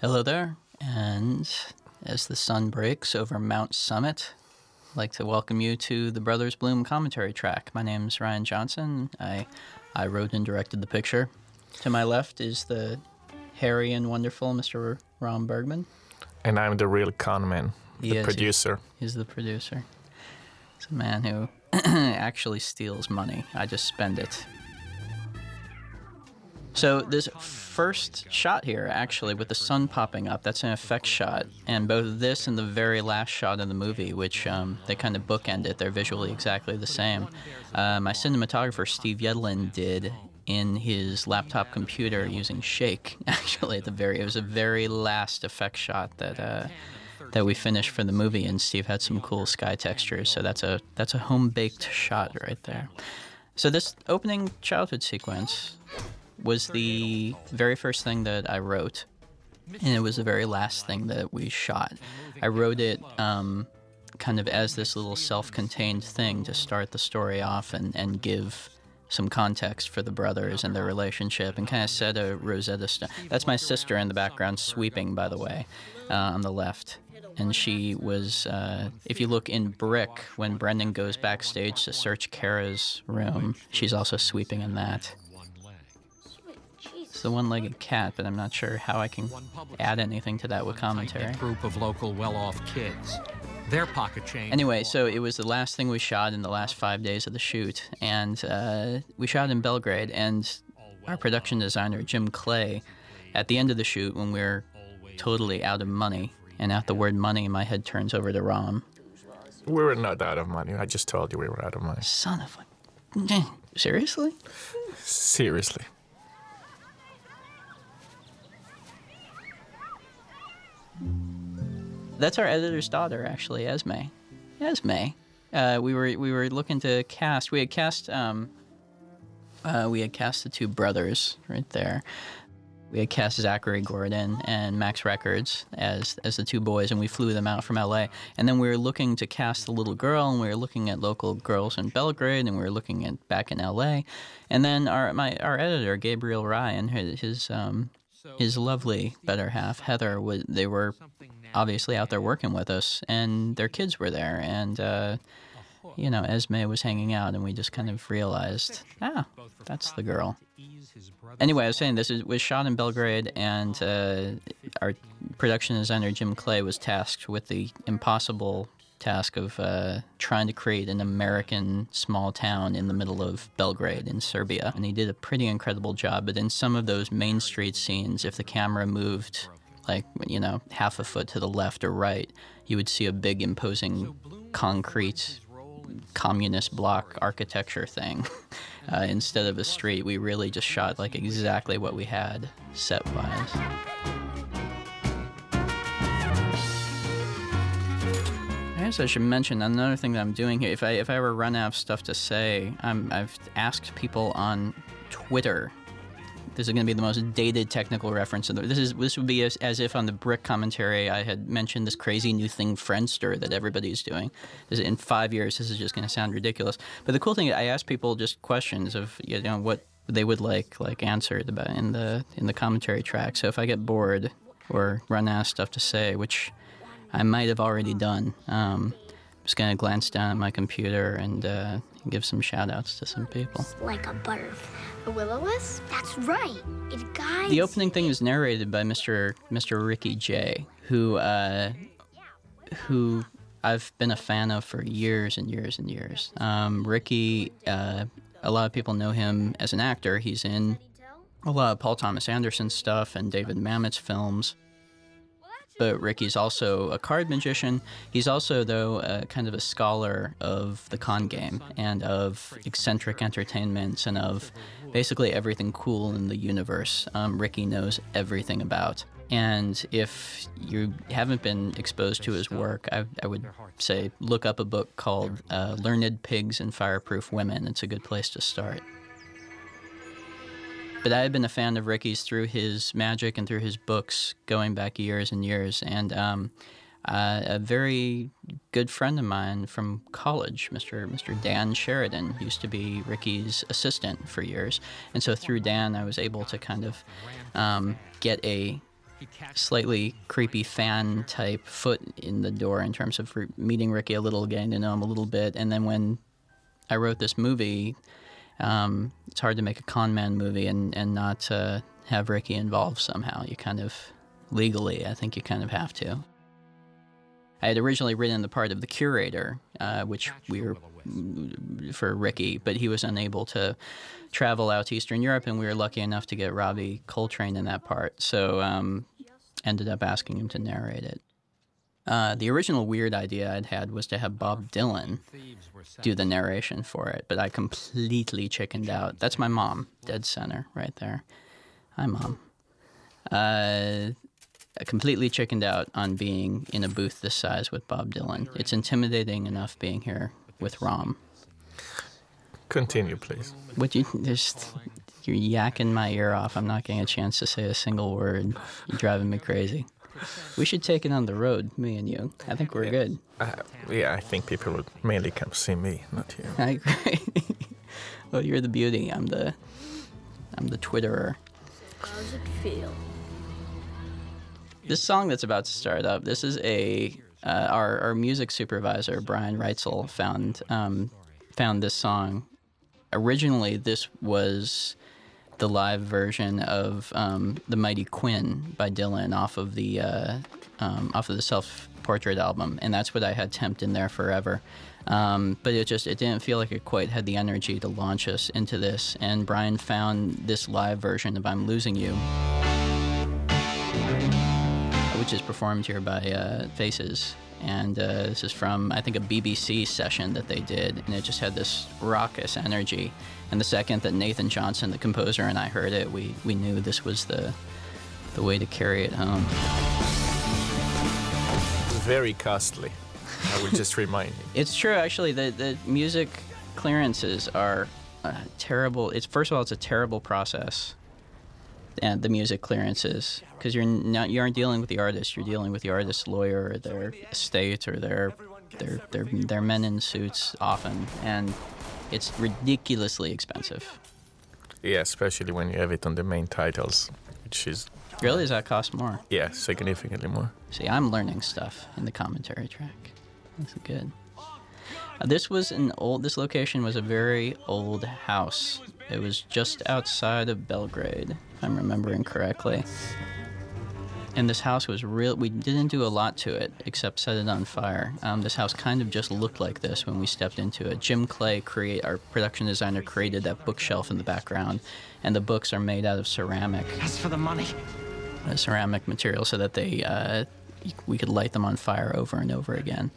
Hello there, and as the sun breaks over Mount Summit, I'd like to welcome you to the Brothers Bloom commentary track. My name's Rian Johnson. I, I wrote and directed the picture. To my left is the hairy and wonderful Mr. Ram Bergman. And I'm the real con man, He the is. producer. He's the producer. He's a man who actually steals money. I just spend it. So this first shot here, actually, with the sun popping up, that's an effect shot, and both this and the very last shot in the movie, which um, they kind of bookend it, they're visually exactly the same. Uh, my cinematographer Steve Yedlin did in his laptop computer using Shake. Actually, at the very, it was the very last effect shot that. Uh, that we finished for the movie, and Steve had some cool sky textures. So that's a that's a home baked shot right there. So this opening childhood sequence was the very first thing that I wrote, and it was the very last thing that we shot. I wrote it um, kind of as this little self-contained thing to start the story off and and give some context for the brothers and their relationship and kind of set a Rosetta Stone. That's my sister in the background sweeping, by the way, uh, on the left. And she was, uh, if you look in Brick, when Brendan goes backstage to search Kara's room, she's also sweeping in that. It's the one legged cat, but I'm not sure how I can add anything to that with commentary. group of local well-off kids. Their pocket change. Anyway, so it was the last thing we shot in the last five days of the shoot, and uh, we shot in Belgrade. And our production designer Jim Clay, at the end of the shoot, when we are totally out of money, and at the word money, my head turns over to Rom. We were not out of money. I just told you we were out of money. Son of a, seriously? Seriously. That's our editor's daughter, actually, Esme. Esme. Uh, we were we were looking to cast. We had cast. Um, uh, we had cast the two brothers right there. We had cast Zachary Gordon and Max Records as as the two boys, and we flew them out from LA. And then we were looking to cast the little girl, and we were looking at local girls in Belgrade, and we were looking at back in LA. And then our my our editor Gabriel Wrye, his um, his lovely better half Heather, was they were obviously out there working with us, and their kids were there, and uh, you know Esme was hanging out, and we just kind of realized, ah, that's the girl. Anyway, I was saying this is, was shot in Belgrade, and uh, our production designer Jim Clay was tasked with the impossible task of uh, trying to create an American small town in the middle of Belgrade in Serbia. And he did a pretty incredible job. But in some of those main street scenes, if the camera moved like, you know, half a foot to the left or right, you would see a big imposing concrete communist block architecture thing. Uh, instead of a street, we really just shot like exactly what we had set wise. Guess I should mention another thing that I'm doing here. If I if I ever run out of stuff to say, I'm, I've asked people on Twitter. This is going to be the most dated technical reference. This is this would be as, as if on the Brick commentary I had mentioned this crazy new thing Friendster that everybody's doing. This, in five years, this is just going to sound ridiculous. But the cool thing, is I asked people just questions of you know what they would like like answered about in the in the commentary track. So if I get bored or run out of stuff to say, which I might have already done. Um, I'm just gonna glance down at my computer and uh, give some shout outs to some people. Like a butterfly. A will-o-wisp? That's right. It guides. The opening thing is narrated by Mr. Mr. Ricky Jay, who uh, who I've been a fan of for years and years and years. Um, Ricky, uh, a lot of people know him as an actor. He's in a lot of Paul Thomas Anderson stuff and David Mamet's films. But Ricky's also a card magician. He's also, though, kind of a scholar of the con game and of eccentric entertainments and of basically everything cool in the universe. Um, Ricky knows everything about. And if you haven't been exposed to his work, I, I would say look up a book called uh, Learned Pigs and Fireproof Women. It's a good place to start. But I had been a fan of Ricky's through his magic and through his books going back years and years. And um, uh, a very good friend of mine from college, Mr. Mr. Dan Sheridan, used to be Ricky's assistant for years. And so through Dan, I was able to kind of um, get a slightly creepy fan type foot in the door in terms of meeting Ricky a little, getting to know him a little bit, and then when I wrote this movie, um, it's hard to make a con man movie and and not uh, have Ricky involved somehow. You kind of legally, I think you kind of have to. I had originally written the part of the curator, uh, which we were for Ricky, but he was unable to travel out to Eastern Europe, and we were lucky enough to get Robbie Coltrane in that part. So um, ended up asking him to narrate it. Uh, the original weird idea I'd had was to have Bob Dylan do the narration for it, but I completely chickened out. That's my mom, dead center, right there. Hi, mom. Uh, I completely chickened out on being in a booth this size with Bob Dylan. It's intimidating enough being here with Rom. Continue, please. Would you just you're yakking my ear off. I'm not getting a chance to say a single word. You're driving me crazy. We should take it on the road, me and you. I think we're good. Uh, yeah, I think people would mainly come see me, not you. I agree. well, you're the beauty. I'm the I'm the Twitterer. How's it feel? This song that's about to start up. This is a uh, our our music supervisor Brian Reitzel found um, found this song. Originally, this was the live version of um, "The Mighty Quinn" by Dylan off of the uh, um, off of the Self Portrait album, and that's what I had temped in there forever. Um, but it just it didn't feel like it quite had the energy to launch us into this. And Brian found this live version of "I'm Losing You." which is performed here by uh, Faces. And uh, this is from, I think, a BBC session that they did, and it just had this raucous energy. And the second that Nathan Johnson, the composer, and I heard it, we, we knew this was the, the way to carry it home. Very costly. I will just remind you. It's true, actually. The, the music clearances are uh, terrible. It's first of all, it's a terrible process and the music clearances because you're not you aren't dealing with the artist you're dealing with the artist's lawyer or their estate or their their their their men in suits often and it's ridiculously expensive. Yeah, especially when you have it on the main titles, which is really? Does that cost more? Yeah significantly more. see i'm learning stuff in the commentary track. That's good. Uh, this was an old this location was a very old house. It was just outside of belgrade if i'm remembering correctly and this house was real we didn't do a lot to it except set it on fire um, this house kind of just looked like this when we stepped into it jim clay create our production designer created that bookshelf in the background and the books are made out of ceramic As for the money, uh, ceramic material so that they uh, we could light them on fire over and over again.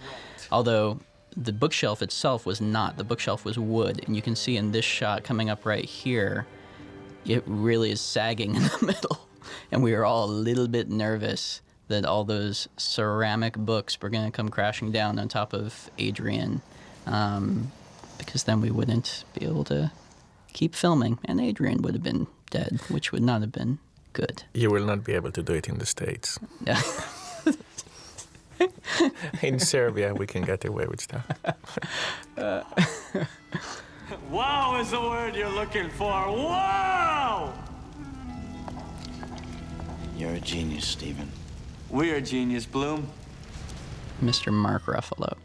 Although the bookshelf itself was not. The bookshelf was wood, and you can see in this shot coming up right here, it really is sagging in the middle, and we were all a little bit nervous that all those ceramic books were going to come crashing down on top of Adrian, um, because then we wouldn't be able to keep filming, and Adrian would have been dead, which would not have been good. You will not be able to do it in the States. Yeah. In Serbia, we can get away with stuff. wow is the word you're looking for. Wow! You're a genius, Stephen. We are genius, Bloom. Mr. Mark Ruffalo.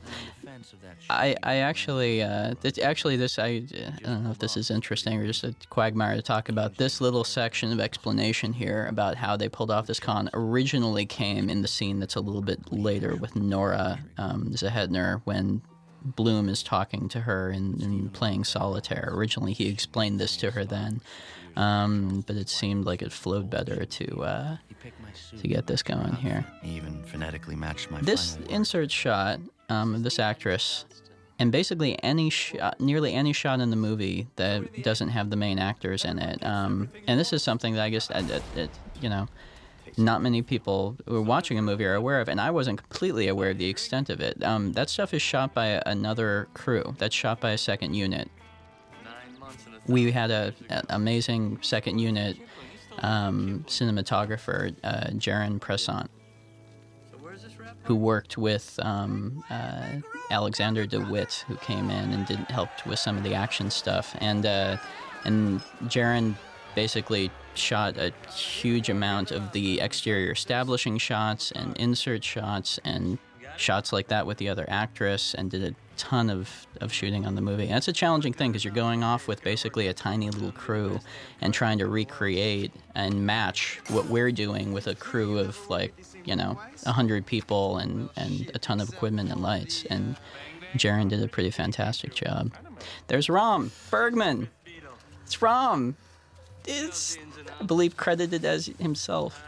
I, I actually, uh, th- actually, this I, I don't know if this is interesting or just a quagmire to talk about. This little section of explanation here about how they pulled off this con originally came in the scene that's a little bit later with Nora um, Zehetner when Bloom is talking to her and, and playing solitaire. Originally, he explained this to her then, um, but it seemed like it flowed better to uh, to get this going here. Even phonetically matched my This insert shot um, of this actress, and basically any shot, nearly any shot in the movie that doesn't have the main actors in it. Um, and this is something that I guess that, that, you know, not many people who are watching a movie are aware of, and I wasn't completely aware of the extent of it. Um, that stuff is shot by another crew. That's shot by a second unit. We had a, an amazing second unit um, cinematographer, uh, Jaron Presant who worked with um, uh, Alexander DeWitt, who came in and did helped with some of the action stuff, and uh, and Jaron basically shot a huge amount of the exterior establishing shots and insert shots and shots like that with the other actress and did a ton of, of shooting on the movie. And a challenging thing because you're going off with basically a tiny little crew and trying to recreate and match what we're doing with a crew of like, you know, 100 people and, and a ton of equipment and lights. And Jaron did a pretty fantastic job. There's Rom Bergman. It's Rom. It's, I believe, credited as himself.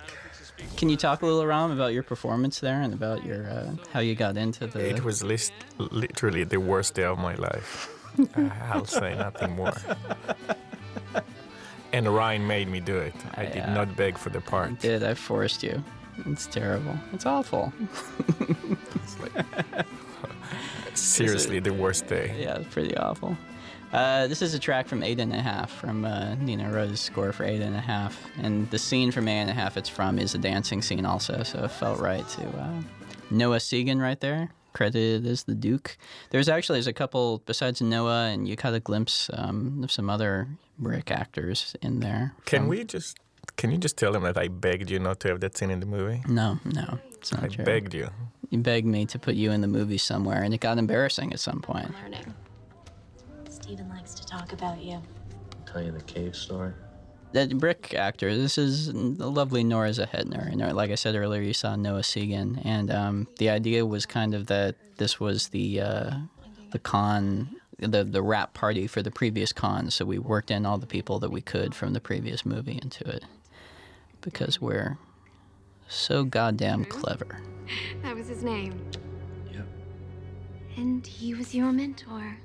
Can you talk a little, Rom, about your performance there and about your uh, how you got into the? It was list, literally the worst day of my life. Uh, I'll say nothing more. And Rian made me do it. I did Yeah. not beg for the I part. did. I forced you. It's terrible. It's awful. It's like- seriously, the worst day. Yeah, it's pretty awful. Uh, this is a track from Eight and a Half from uh, Nino Rota's score for Eight and a Half, and the scene from Eight and a Half it's from is a dancing scene also, so it felt right to uh, Noah Segan right there, credited as the Duke. There's actually there's a couple besides Noah, and you caught a glimpse um, of some other brick actors in there. Can from- we just? Can you just tell him that I begged you not to have that scene in the movie? No, no, it's not I true. begged you. You begged me to put you in the movie somewhere, and it got embarrassing at some point. learning. Stephen likes to talk about you. Tell you the cave story. that brick actor. This is the lovely Nora Zehetner. And like I said earlier, you saw Noah Segan, and um, the idea was kind of that this was the uh, the con, the the rap party for the previous con. So we worked in all the people that we could from the previous movie into it, because we're so goddamn clever. That was his name. Yep. And he was your mentor.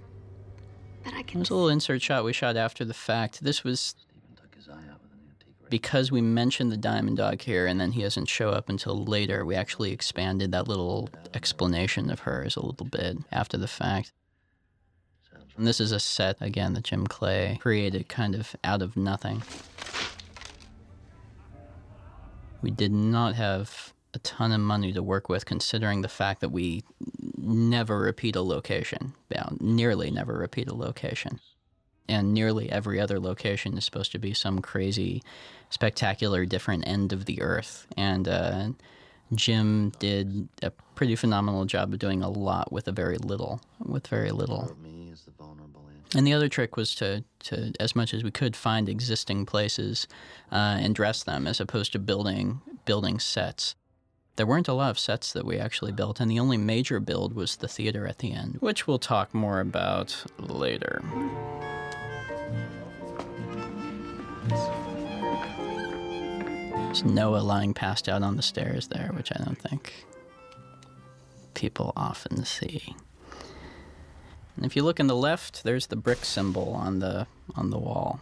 But I can was a little insert shot we shot after the fact. This was Stephen took his eye out with an antique razor. because we mentioned the diamond dog here and then he doesn't show up until later we actually expanded that little explanation of hers a little bit after the fact and this is a set again that jim clay created kind of out of nothing we did not have a ton of money to work with considering the fact that we never repeat a location nearly never repeat a location and nearly every other location is supposed to be some crazy, spectacular, different end of the earth. And uh, Jim did a pretty phenomenal job of doing a lot with a very little, with very little. Me is the vulnerable answer. And the other trick was to, to as much as we could, find existing places uh, and dress them, as opposed to building building sets. There weren't a lot of sets that we actually built, and the only major build was the theater at the end, which we'll talk more about later. There's Noah lying passed out on the stairs there, which I don't think people often see. And if you look in the left, there's the brick symbol on the on the wall.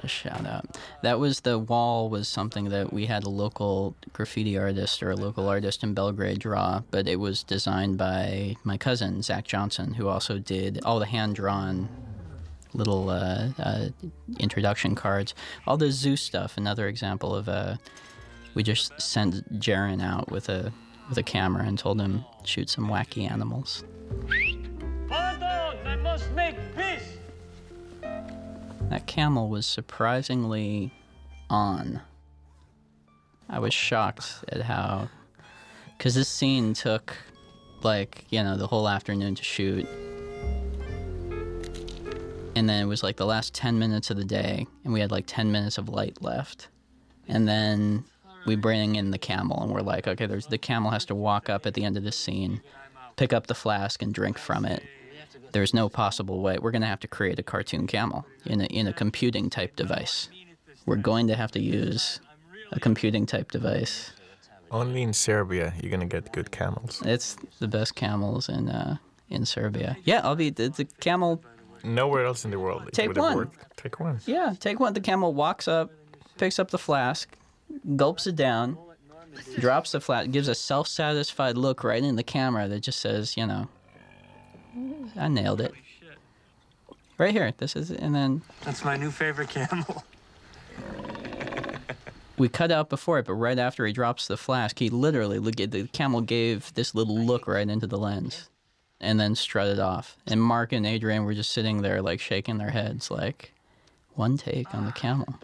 Just shout out. That was the wall was something that we had a local graffiti artist or a local artist in Belgrade draw, but it was designed by my cousin Zach Johnson, who also did all the hand drawn little uh, uh, introduction cards. All the zoo stuff. Another example of uh, we just sent Jaron out with a with a camera and told him shoot some wacky animals. Pardon, I must make peace. That camel was surprisingly on. I was shocked at how, because this scene took, like, you know, the whole afternoon to shoot. And then it was like the last 10 minutes of the day, and we had like 10 minutes of light left. And then we bring in the camel, and we're like, okay, there's the camel has to walk up at the end of this scene, pick up the flask, and drink from it there's no possible way. We're going to have to create a cartoon camel in a, in a computing type device. We're going to have to use a computing type device. Only in Serbia you're gonna get good camels. It's the best camels in uh, in Serbia. Yeah, I'll be the, the camel. Nowhere else in the world Take one. Take one. Yeah, take one. The camel walks up, picks up the flask, gulps it down, drops the flask, gives a self-satisfied look right in the camera that just says, you know, I nailed it. Right here. This is, and then That's my new favorite camel. we cut out before it, but right after he drops the flask, he literally look at the camel gave this little look right into the lens, and then strutted off. And Mark and Adrian were just sitting there like shaking their heads, like one take on the ah. camel.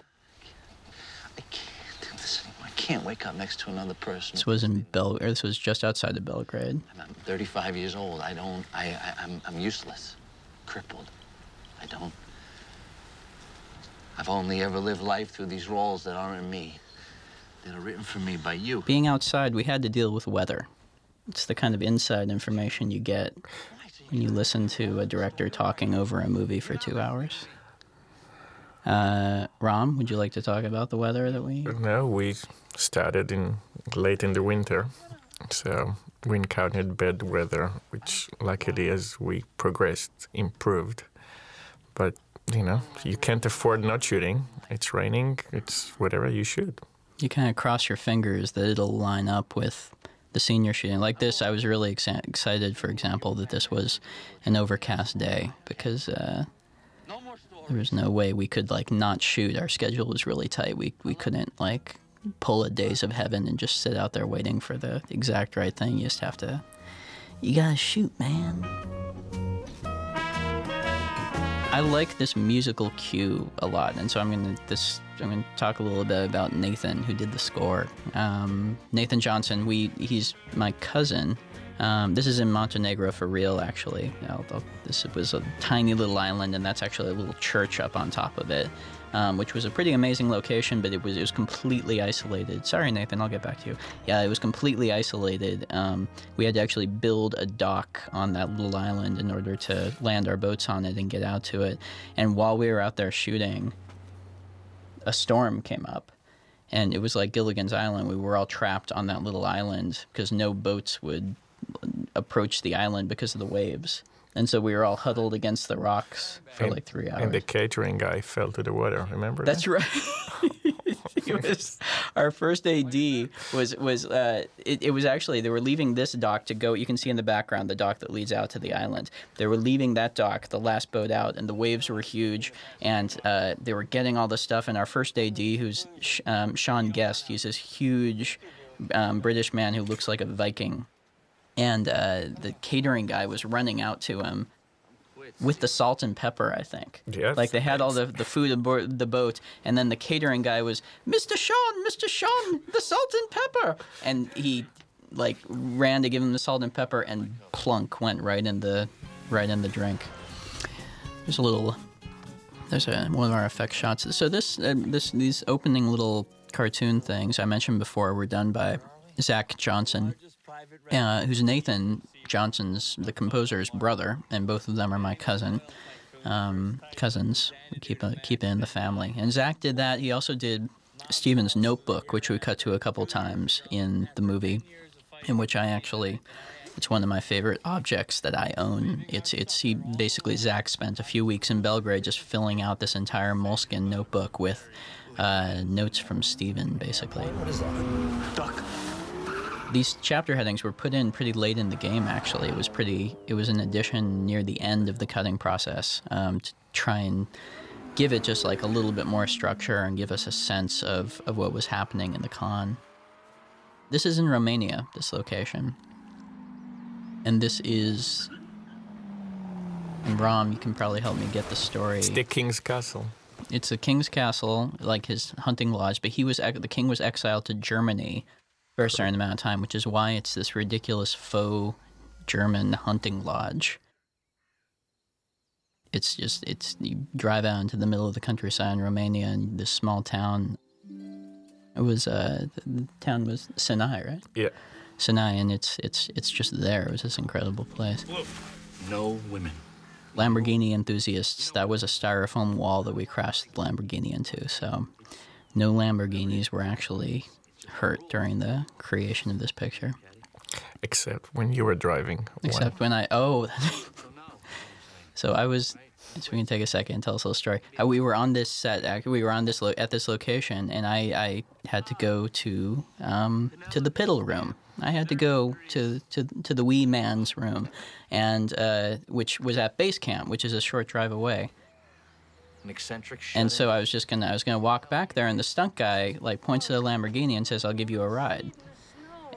can't wake up next to another person. This was in Bel. Or this was just outside of Belgrade. I'm, I'm 35 years old. I don't. I, I. I'm. I'm useless, crippled. I don't. I've only ever lived life through these roles that aren't me. That are written for me by you. Being outside, we had to deal with weather. It's the kind of inside information you get when you listen to a director talking over a movie for two hours. Uh, Ram, would you like to talk about the weather that we? No, we started in late in the winter, so we encountered bad weather, which luckily as we progressed improved. But you know, you can't afford not shooting. It's raining. It's whatever you shoot. You kind of cross your fingers that it'll line up with the senior shooting. Like this, I was really ex- excited, for example, that this was an overcast day because uh, there was no way we could like not shoot. Our schedule was really tight. We we couldn't like pull a days of heaven and just sit out there waiting for the exact right thing. You just have to. You gotta shoot, man. I like this musical cue a lot, and so I'm gonna this I'm gonna talk a little bit about Nathan, who did the score. Um, Nathan Johnson, we he's my cousin. Um, this is in Montenegro for real, actually. I'll- this was a tiny little island, and that's actually a little church up on top of it, um, which was a pretty amazing location. But it was it was completely isolated. Sorry, Nathan, I'll get back to you. Yeah, it was completely isolated. Um, we had to actually build a dock on that little island in order to land our boats on it and get out to it. And while we were out there shooting, a storm came up and it was like Gilligan's Island. We were all trapped on that little island because no boats would approach the island because of the waves. And so we were all huddled against the rocks for And- like three hours. And the catering guy fell to the water. Remember? That's that? right. was our first AD was was uh, it, it was actually they were leaving this dock to go. You can see in the background the dock that leads out to the island. They were leaving that dock, the last boat out, and the waves were huge, and uh, they were getting all the stuff. And our first AD, who's Sh- um, Sean Guest, he's this huge um, British man who looks like a Viking, and uh, the catering guy was running out to him with the salt and pepper, I think. Yes. Like they had all the, the food aboard the boat, and then the catering guy was, Mr. Sean, Mr. Sean, the salt and pepper. And he like ran to give him the salt and pepper and plunk went right in the right in the drink. There's a little there's a one of our effect shots. So this uh, this these opening little cartoon things I mentioned before were done by Zach Johnson, uh, who's Nathan Johnson's the composer's brother, and both of them are my cousin. Um, cousins, we keep it, keep it in the family. And Zach did that. He also did Stephen's Notebook, which we cut to a couple times in the movie, in which I actually it's one of my favorite objects that I own. It's it's he basically Zach spent a few weeks in Belgrade just filling out this entire moleskin notebook with uh, notes from Steven, basically. What is that? Duck. These chapter headings were put in pretty late in the game. Actually, it was pretty. It was an addition near the end of the cutting process um, to try and give it just like a little bit more structure and give us a sense of, of what was happening in the con. This is in Romania, this location. And this is. And Rom, you can probably help me get the story. It's the king's castle. It's the king's castle, like his hunting lodge, but he was the king was exiled to Germany for a certain amount of time, which is why it's this ridiculous faux German hunting lodge. It's just it's you drive out into the middle of the countryside in Romania in this small town. It was uh the, the town was Sinaia, right? Yeah. Sinaia, and it's it's it's just there. It was this incredible place. No women. Lamborghini enthusiasts, that was a styrofoam wall that we crashed the Lamborghini into. So, no Lamborghinis were actually hurt during the creation of this picture, Except when you were driving. except when I oh. so I was. So we can take a second and tell us a little story. Uh, we were on this set. We were on this lo- at this location, and I, I had to go to um, to the piddle room. I had to go to to, to the wee man's room, and uh, which was at base camp, which is a short drive away. An eccentric And so I was just gonna I was gonna walk back there, and the stunt guy like points to the Lamborghini and says, "I'll give you a ride."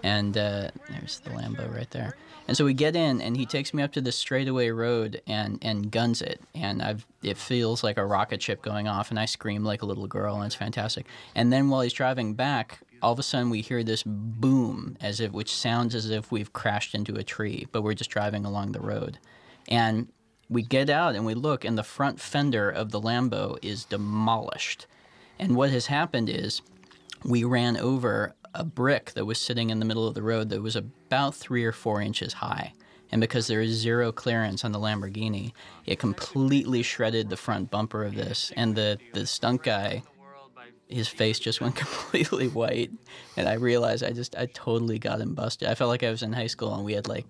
And uh, there's the Lambo right there. And so we get in, and he takes me up to the straightaway road and and guns it, and I've it feels like a rocket ship going off, and I scream like a little girl, and it's fantastic. And then while he's driving back, all of a sudden we hear this boom as if which sounds as if we've crashed into a tree but we're just driving along the road and we get out and we look and the front fender of the lambo is demolished. And what has happened is we ran over a brick that was sitting in the middle of the road that was about three or four inches high. And because there is zero clearance on the lamborghini it completely shredded the front bumper of this. And the, the stunt guy his face just went completely white. And i realized i just i totally got him busted. I felt like i was in high school and we had like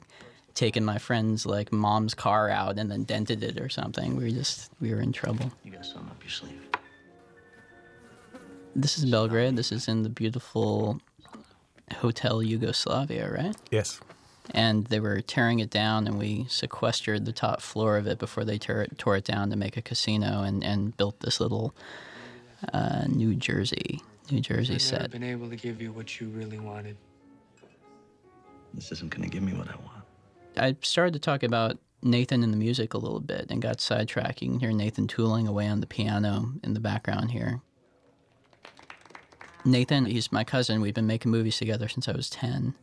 taken my friend's like mom's car out and then dented it or something we were just we were in trouble You got something up your sleeve. this is belgrade this is in the beautiful hotel yugoslavia right Yes. and they were tearing it down and we sequestered the top floor of it before they tore it, tore it down to make a casino and, and built this little uh, new jersey new jersey I've never set been able to give you what you really wanted. This isn't gonna give me what I want. I started to talk about Nathan and the music a little bit and got sidetracked. You can hear Nathan tooling away on the piano in the background here. Nathan, he's my cousin. We've been making movies together since I was 10.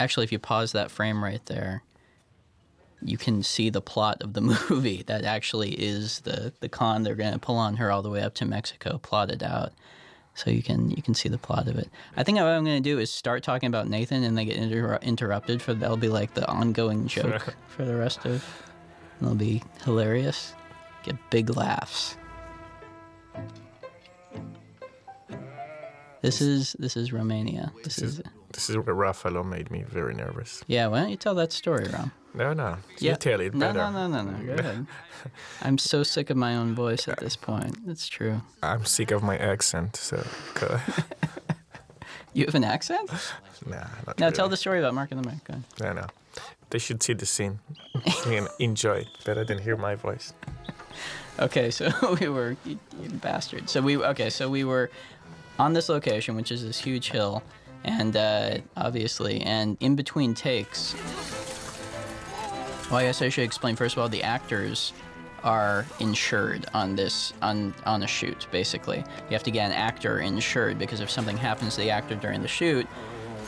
Actually, if you pause that frame right there, you can see the plot of the movie. That actually is the, the con they're going to pull on her all the way up to Mexico, plotted out. So you can you can see the plot of it. I think what I'm going to do is start talking about Nathan, and they get inter- interrupted. For that'll be like the ongoing joke for the rest of. It'll be hilarious. Get big laughs. This is this is Romania. This, This is, is this is where Ruffalo made me very nervous. yeah. Why don't you tell that story, Rom? No, no. You tell it better. No, no, no, no. Go ahead. I'm so sick of my own voice at this point. It's true. I'm sick of my accent, so go. You have an accent? nah, not No, really. tell the story about Mark and the Mac. Go ahead. No, no. They should see the scene and enjoy it better than hear my voice. Okay, so we were you, you bastard. So we okay, so we were on this location, which is this huge hill, and uh, obviously, and in between takes. Well, I guess I should explain first of all the actors are insured on this on on a shoot. Basically, you have to get an actor insured because if something happens to the actor during the shoot,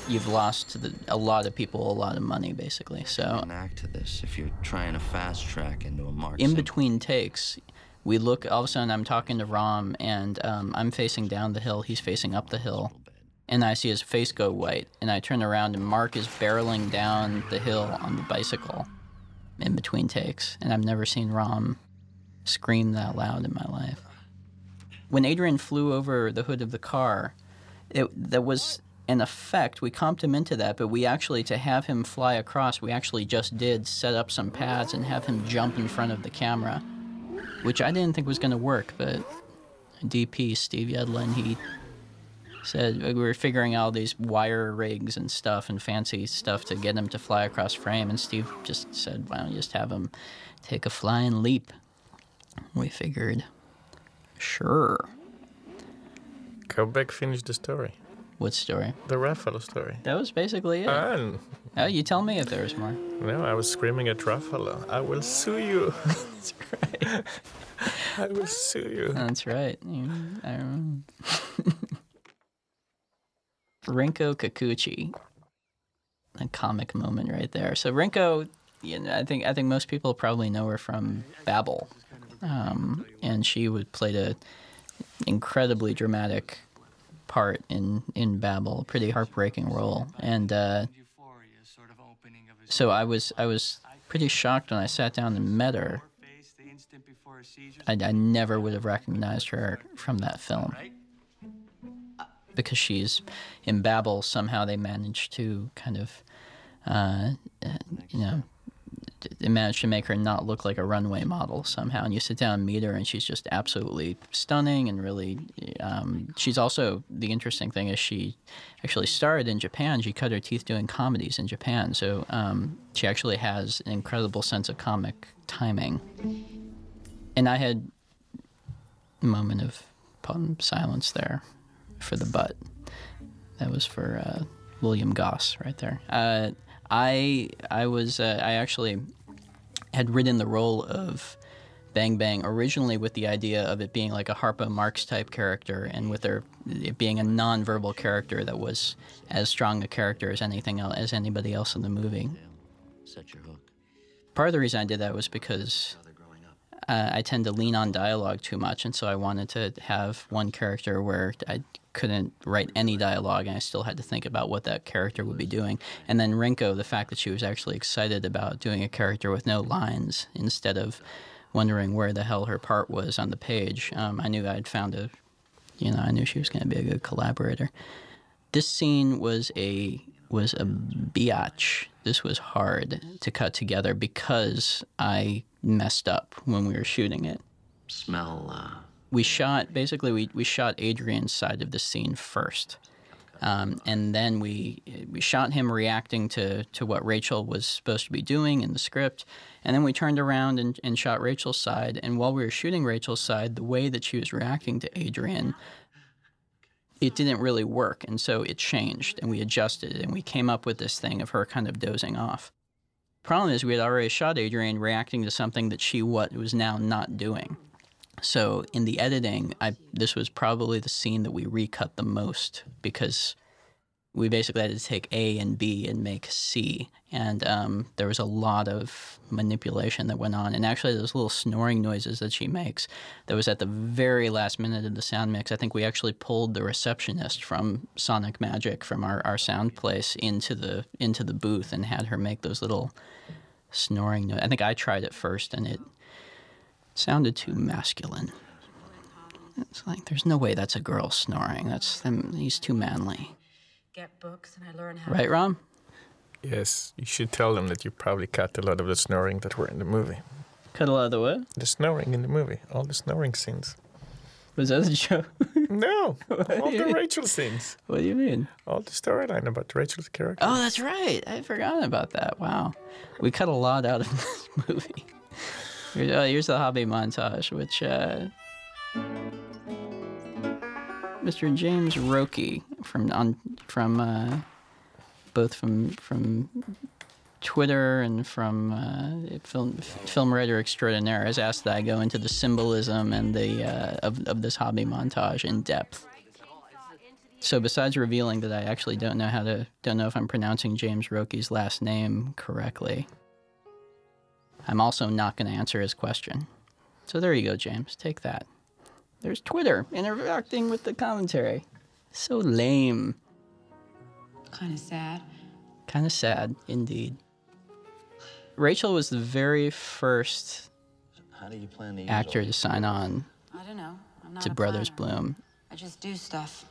you've lost the, a lot of people a lot of money. Basically, so act to this if you're trying to fast track into a mark. in between takes, we look. All of a sudden, I'm talking to Rom, and um, I'm facing down the hill. He's facing up the hill, and I see his face go white. And I turn around, and Mark is barreling down the hill on the bicycle. In between takes, and I've never seen Rom scream that loud in my life. When Adrian flew over the hood of the car, it that was an effect. We comped him into that, but we actually to have him fly across, we actually just did set up some pads and have him jump in front of the camera, which I didn't think was going to work. But DP Steve Yedlin, he said we were figuring all these wire rigs and stuff and fancy stuff to get him to fly across frame, and Steve just said, "Why don't you just have him take a flying leap?" We figured, sure. Go back, finish the story. What story? The Ruffalo story. That was basically it. Ah, and Oh, you tell me if there's more. no, I was screaming at Ruffalo. I will sue you. That's right. I will sue you. That's right. I remember. Rinko Kikuchi. A comic moment right there. So Rinko, you know, I think I think most people probably know her from Babel, um, and she would played a incredibly dramatic part in in Babel, pretty heartbreaking role, and uh, so I was I was pretty shocked when I sat down and met her. I, I never would have recognized her from that film because she's in Babel. Somehow they managed to kind of, uh, you know, they to make her not look like a runway model somehow. And you sit down and meet her, and she's just absolutely stunning and really. Um, she's also the interesting thing is she actually started in Japan. She cut her teeth doing comedies in Japan, so um, she actually has an incredible sense of comic timing. And I had a moment of silence there for the butt. That was for uh, William Goss right there. Uh, I I was uh, I actually had written the role of Bang Bang originally with the idea of it being like a Harpo Marx type character, and with her it being a non-verbal character that was as strong a character as anything else, as anybody else in the movie. Set your hook. Part of the reason I did that was because uh, I tend to lean on dialogue too much, and so I wanted to have one character where I couldn't write any dialogue, and I still had to think about what that character would be doing. And then Rinko, the fact that she was actually excited about doing a character with no lines instead of wondering where the hell her part was on the page, um, I knew I'd found a, you know, I knew she was going to be a good collaborator. This scene was a was a biatch. This was hard to cut together because I messed up when we were shooting it. Smell, uh, We shot basically we, we shot Adrian's side of the scene first. Um, and then we we shot him reacting to, to what Rachel was supposed to be doing in the script. And then we turned around and, and shot Rachel's side. And while we were shooting Rachel's side, the way that she was reacting to Adrian, it didn't really work. And so it changed and we adjusted and we came up with this thing of her kind of dozing off. Problem is, we had already shot Adrian reacting to something that she what was now not doing. So in the editing, I this was probably the scene that we recut the most because we basically had to take A and B and make C, and um, there was a lot of manipulation that went on. And actually, those little snoring noises that she makes, that was at the very last minute of the sound mix. I think we actually pulled the receptionist from Sonic Magic from our, our sound place into the into the booth and had her make those little snoring noises. I think I tried it first, and it sounded too masculine. It's like there's no way that's a girl snoring. That's. He's too manly, Get books and I learn how right, Rom? Yes, you should tell them that you probably cut a lot of the snoring that were in the movie. Cut a lot of the what? The snoring in the movie, all the snoring scenes. Was that a joke? No, all the Rachel scenes, what do you mean? all the storyline about Rachel's character. Oh, that's right. I forgot about that. Wow, we cut a lot out of this movie. Here's, oh, here's the hobby montage, which uh, Mr. James Rocchi from on from uh, both from from Twitter and from uh, film film writer extraordinaire has asked that I go into the symbolism and the uh, of of this hobby montage in depth. So besides revealing that I actually don't know how to don't know if I'm pronouncing James Rocchi's last name correctly, I'm also not going to answer his question. So there you go, James. Take that. There's Twitter interacting with the commentary. So lame. Kind of sad. Kind of sad, indeed. Rachel was the very first How do you plan to actor to sign on I don't know. I'm not to Brothers planner. Bloom. I just do stuff.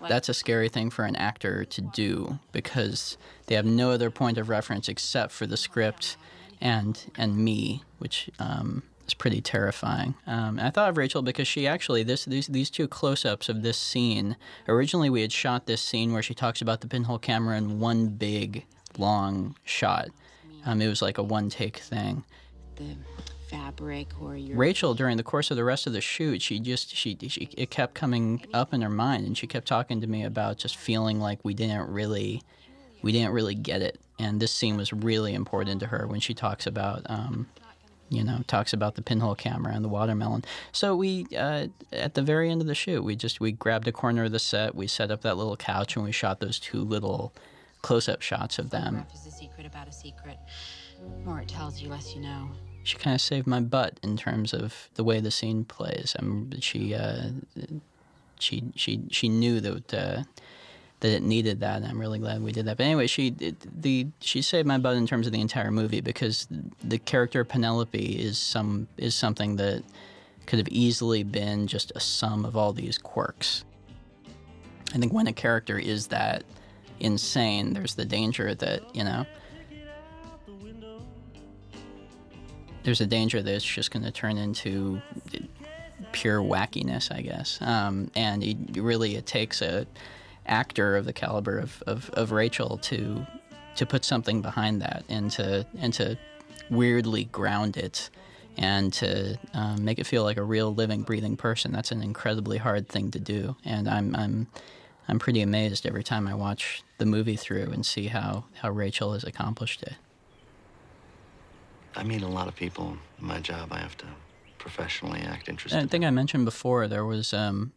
Like, That's a scary thing for an actor to do because they have no other point of reference except for the script and and me, which um, is pretty terrifying. Um, I thought of Rachel because she actually this these these two close-ups of this scene. Originally, we had shot this scene where she talks about the pinhole camera in one big long shot. Um, it was like a one-take thing. the fabric or your Rachel, during the course of the rest of the shoot, she just she, she it kept coming up in her mind, and she kept talking to me about just feeling like we didn't really we didn't really get it. And this scene was really important to her when she talks about um, you know talks about the pinhole camera and the watermelon. So we uh, at the very end of the shoot, we just we grabbed a corner of the set, we set up that little couch, and we shot those two little close-up shots of them. photograph is a secret about a secret. More it tells you, less you know. she kind of saved my butt in terms of the way the scene plays. Um, she uh, she she she knew that uh, that it needed that, and I'm really glad we did that. But anyway, she it, the she saved my butt in terms of the entire movie because the character Penelope is some is something that could have easily been just a sum of all these quirks. I think when a character is that insane, there's the danger that you know. there's a danger that it's just going to turn into pure wackiness, I guess. Um, and it, really, it takes a actor of the caliber of, of, of Rachel to to put something behind that and to and to weirdly ground it and to um, make it feel like a real living, breathing person. That's an incredibly hard thing to do, and I'm I'm I'm pretty amazed every time I watch the movie through and see how how Rachel has accomplished it. I meet a lot of people. In my job, I have to professionally act interested. I think I mentioned before there was, um,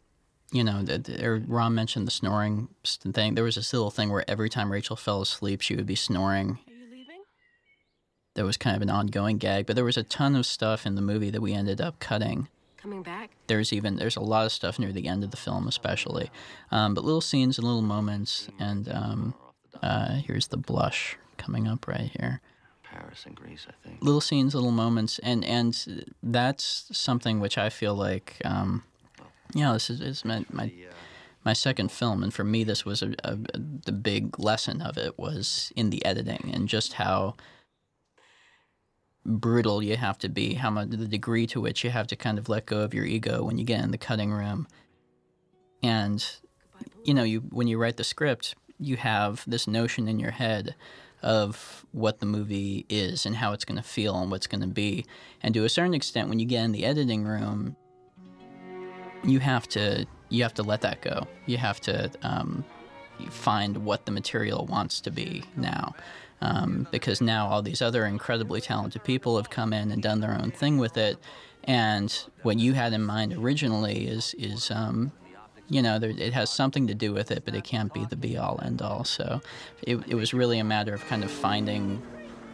you know, the, the, Ram mentioned the snoring thing. There was this little thing where every time Rachel fell asleep, she would be snoring. Are you leaving? That was kind of an ongoing gag, but there was a ton of stuff in the movie that we ended up cutting. Coming back? There's even there's a lot of stuff near the end of the film, especially, um, but little scenes and little moments. And um, uh, here's the blush coming up right here. Paris and Greece, I think. Little scenes, little moments, and and that's something which I feel like, um, know, this is, is my, my uh, my second film, and for me, this was a, a, a, the big lesson of it was in the editing and just how brutal you have to be, how much the degree to which you have to kind of let go of your ego when you get in the cutting room, and you know, you when you write the script, you have this notion in your head of what the movie is and how it's going to feel and what's going to be. And to a certain extent, when you get in the editing room, you have to you have to let that go. You have to um, find what the material wants to be now. Um, because now all these other incredibly talented people have come in and done their own thing with it, and what you had in mind originally is is um, you know, there, it has something to do with it, but it can't be the be all end all. So it, it was really a matter of kind of finding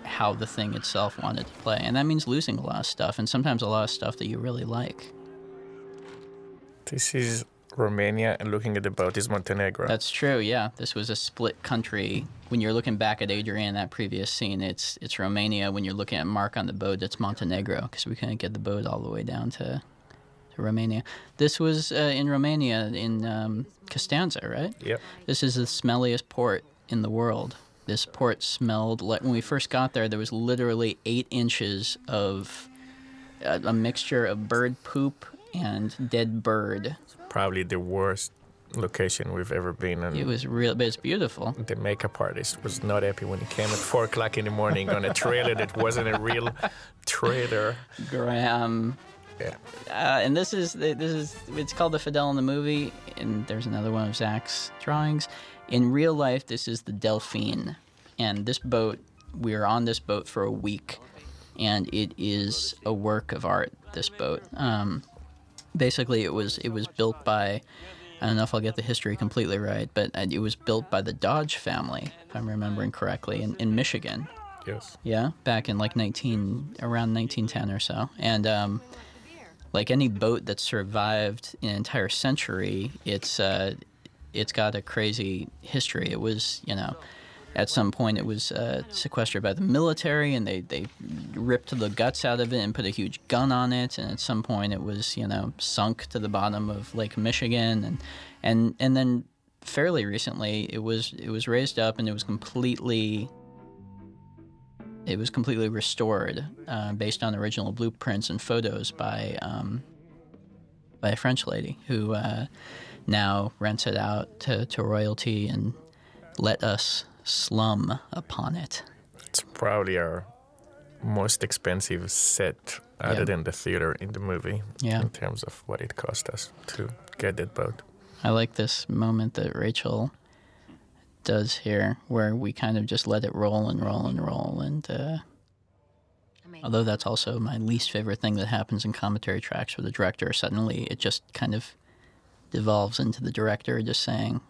how the thing itself wanted to play. And that means losing a lot of stuff, and sometimes a lot of stuff that you really like. This is Romania, and looking at the boat is Montenegro. That's true. Yeah, this was a split country. When you're looking back at Adrian, that previous scene, it's it's Romania. When you're looking at Mark on the boat, it's Montenegro because we couldn't get the boat all the way down to to Romania. This was uh, in Romania, in um, Constanța, right? Yep. This is the smelliest port in the world. This port smelled like when we first got there. There was literally eight inches of a, a mixture of bird poop and dead bird. Probably the worst location we've ever been in. It was real, but it's beautiful. The makeup artist was not happy when he came at four o'clock in the morning on a trailer that wasn't a real trailer. Graham yeah. Uh, and this is this is it's called the Fidel in the movie, and there's another one of Zach's drawings. In real life, this is the Delphine, and this boat we are on this boat for a week, and it is a work of art. This boat, um, basically, it was it was built by. I don't know if I'll get the history completely right, but it was built by the Dodge family, if I'm remembering correctly, in, in Michigan. Yes. Yeah, back in like 19 around 1910 or so, and um, like any boat that survived an entire century, it's uh, it's got a crazy history. It was, you know, at some point it was uh, sequestered by the military, and they they ripped the guts out of it and put a huge gun on it. And at some point it was, you know, sunk to the bottom of Lake Michigan, and and and then fairly recently it was it was raised up and it was completely it was completely restored uh, based on original blueprints and photos by um, by a French lady who uh, now rents it out to, to royalty and let us slum upon it. It's probably our most expensive set other Yeah. than the theater in the movie Yeah. in terms of what it cost us to get that boat. I like this moment that Rachel does here, where we kind of just let it roll and roll and roll. And uh, although that's also my least favorite thing that happens in commentary tracks with the director, suddenly it just kind of devolves into the director just saying,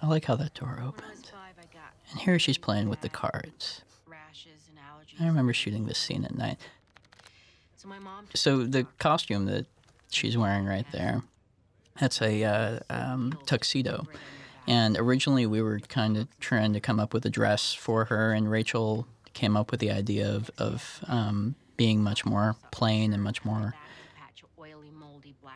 I like how that door opened. And here she's playing with the cards. I remember shooting this scene at night. So my mom So the costume that she's wearing right there, that's a uh, um, tuxedo. And originally we were kind of trying to come up with a dress for her, and Rachel came up with the idea of, of um, being much more plain and much more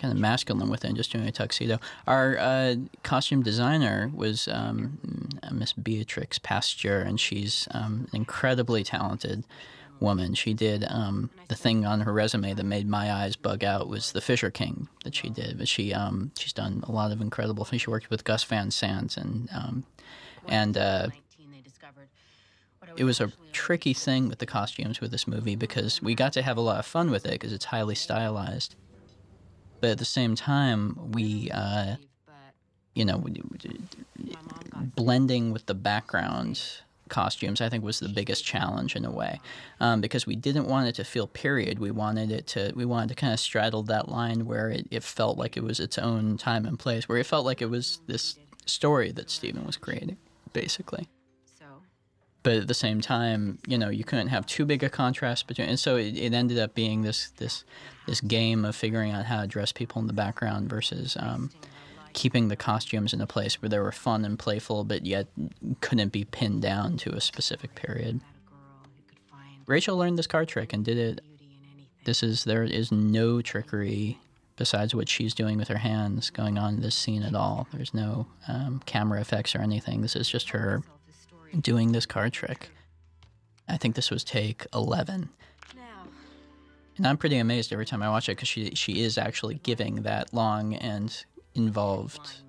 kind of masculine with it just doing a tuxedo. Our uh, costume designer was um, Miss Beatrix Pasztor, and she's um, an incredibly talented woman. She did um, the thing on her resume that made my eyes bug out was the Fisher King that she did. But she um, she's done a lot of incredible things. She worked with Gus Van Sant and um, and uh, it was a tricky thing with the costumes with this movie because we got to have a lot of fun with it because it's highly stylized. But at the same time, we, uh, you know, blending with the background costumes, I think, was the biggest challenge in a way, um, because we didn't want it to feel period. We wanted it to we wanted to kind of straddle that line where it, it felt like it was its own time and place, where it felt like it was this story that Stephen was creating, basically. But at the same time, you know, you couldn't have too big a contrast between, and so it, it ended up being this this this game of figuring out how to dress people in the background versus um, keeping the costumes in a place where they were fun and playful, but yet couldn't be pinned down to a specific period. Rachel learned this card trick and did it. This is there is no trickery besides what she's doing with her hands going on in this scene at all. There's no um, camera effects or anything. This is just her doing this card trick. I think this was take 11. And I'm pretty amazed every time I watch it because she, she is actually giving that long and involved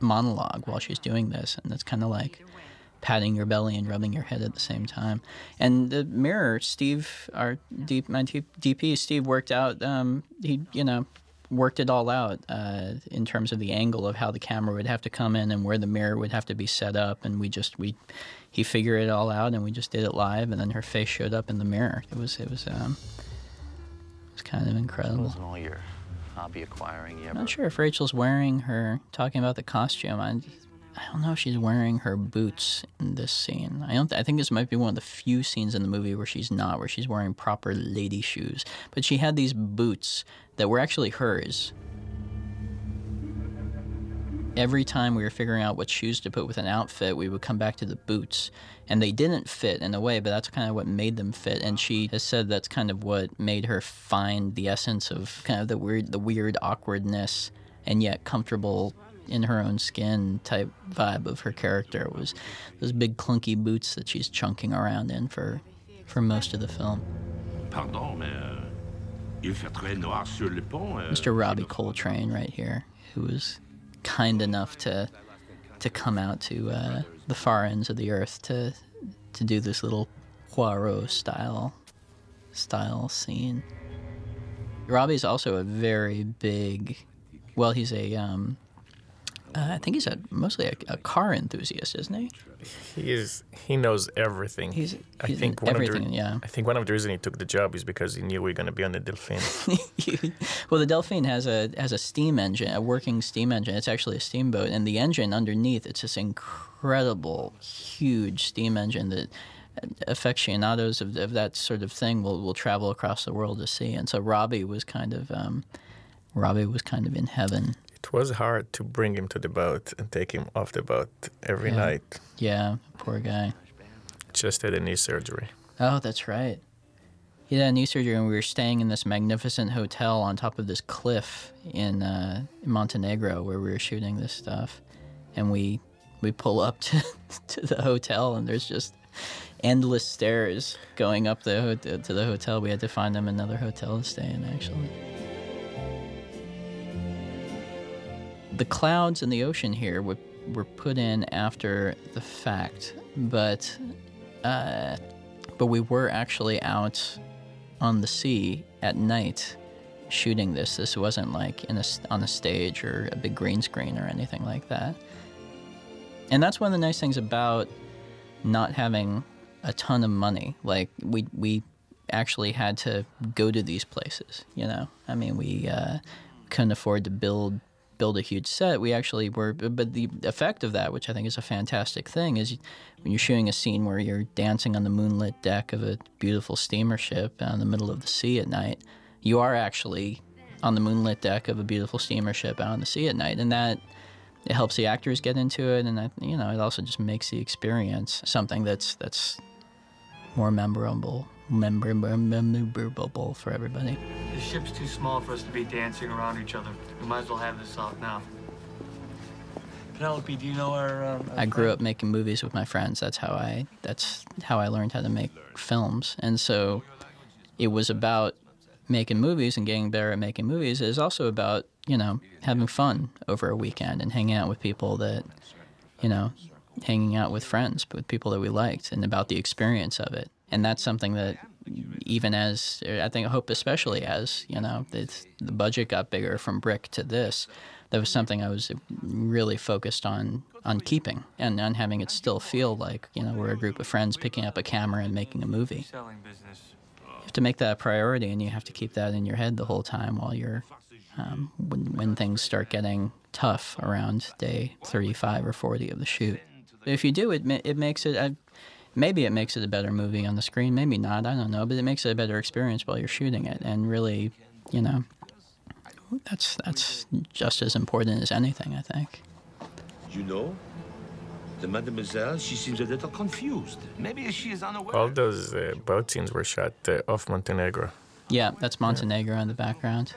monologue while she's doing this. And it's kind of like patting your belly and rubbing your head at the same time. And the mirror, Steve, our deep, my DP, Steve worked out. Um, he, you know, worked it all out uh, in terms of the angle of how the camera would have to come in and where the mirror would have to be set up, and we just we he figured it all out, and we just did it live, and then her face showed up in the mirror. It was it was um, it was kind of incredible. all your hobby acquiring, you I'm not sure if Rachel's wearing her talking about the costume. I, I don't know if she's wearing her boots in this scene. I don't. Th- I think this might be one of the few scenes in the movie where she's not, where she's wearing proper lady shoes. But she had these boots that were actually hers. Every time we were figuring out what shoes to put with an outfit, we would come back to the boots. And they didn't fit in a way, but that's kind of what made them fit. And she has said that's kind of what made her find the essence of kind of the weird, the weird awkwardness, and yet comfortable in her own skin type vibe of her character was those big clunky boots that she's chunking around in for for most of the film. Pardon, mais euh, il fait très noir sur le pont. euh, Mr. Robbie Coltrane right here, who was kind enough to to come out to uh, the far ends of the earth to to do this little Poirot style style scene. Robbie's also a very big. Well, he's a. Um, uh, I think he's a mostly a, a car enthusiast, isn't he? He is. He knows everything. He's- I think one everything, Of the, yeah. I think one of the reasons he took the job is because he knew we were going to be on the Delphine. well, the Delphine has a has a steam engine, a working steam engine. It's actually a steamboat, and the engine underneath it's this incredible, huge steam engine that aficionados of, of that sort of thing will, will travel across the world to see. And so Robbie was kind of um, Robbie was kind of in heaven. It was hard to bring him to the boat and take him off the boat every Yeah. night. Yeah, poor guy. Just had a knee surgery. Oh, that's right. He had a knee surgery, and we were staying in this magnificent hotel on top of this cliff in, uh, Montenegro where we were shooting this stuff. And we we pull up to, to the hotel, and there's just endless stairs going up the to the hotel. We had to find them another hotel to stay in, actually. The clouds in the ocean here were, were put in after the fact, but uh, but we were actually out on the sea at night shooting this. This wasn't like in a, on a stage or a big green screen or anything like that. And that's one of the nice things about not having a ton of money. Like we we actually had to go to these places. You know, I mean, we uh, couldn't afford to build build a huge set. We actually were, but the effect of that, which I think is a fantastic thing, is when you're shooting a scene where you're dancing on the moonlit deck of a beautiful steamer ship out in the middle of the sea at night, you are actually on the moonlit deck of a beautiful steamer ship out on the sea at night, and that it helps the actors get into it, and that, you know, it also just makes the experience something that's that's more memorable, memorable, memorable for everybody. The ship's too small for us to be dancing around each other. We might as well have this out now. Penelope, do you know our? Um, our I grew up making movies with my friends. That's how I that's how I learned how to make films. And so it was about making movies and getting better at making movies. It is also about, you know, having fun over a weekend and hanging out with people that, you know, hanging out with friends, with people that we liked and about the experience of it. And that's something that even as I think Hope especially as you know the budget got bigger from Brick to this, that was something I was really focused on on keeping and on having it still feel like you know we're a group of friends picking up a camera and making a movie. You have to make that a priority, and you have to keep that in your head the whole time while you're um, when when things start getting tough around day 35 or 40 of the shoot. If you do, it it makes it. I, maybe it makes it a better movie on the screen. Maybe not. I don't know. But it makes it a better experience while you're shooting it, and really, you know, that's that's just as important as anything. I think. You know, the mademoiselle, she seems a little confused. Maybe she is unaware. All those uh, boat scenes were shot uh, off Montenegro. Yeah, that's Montenegro in the background.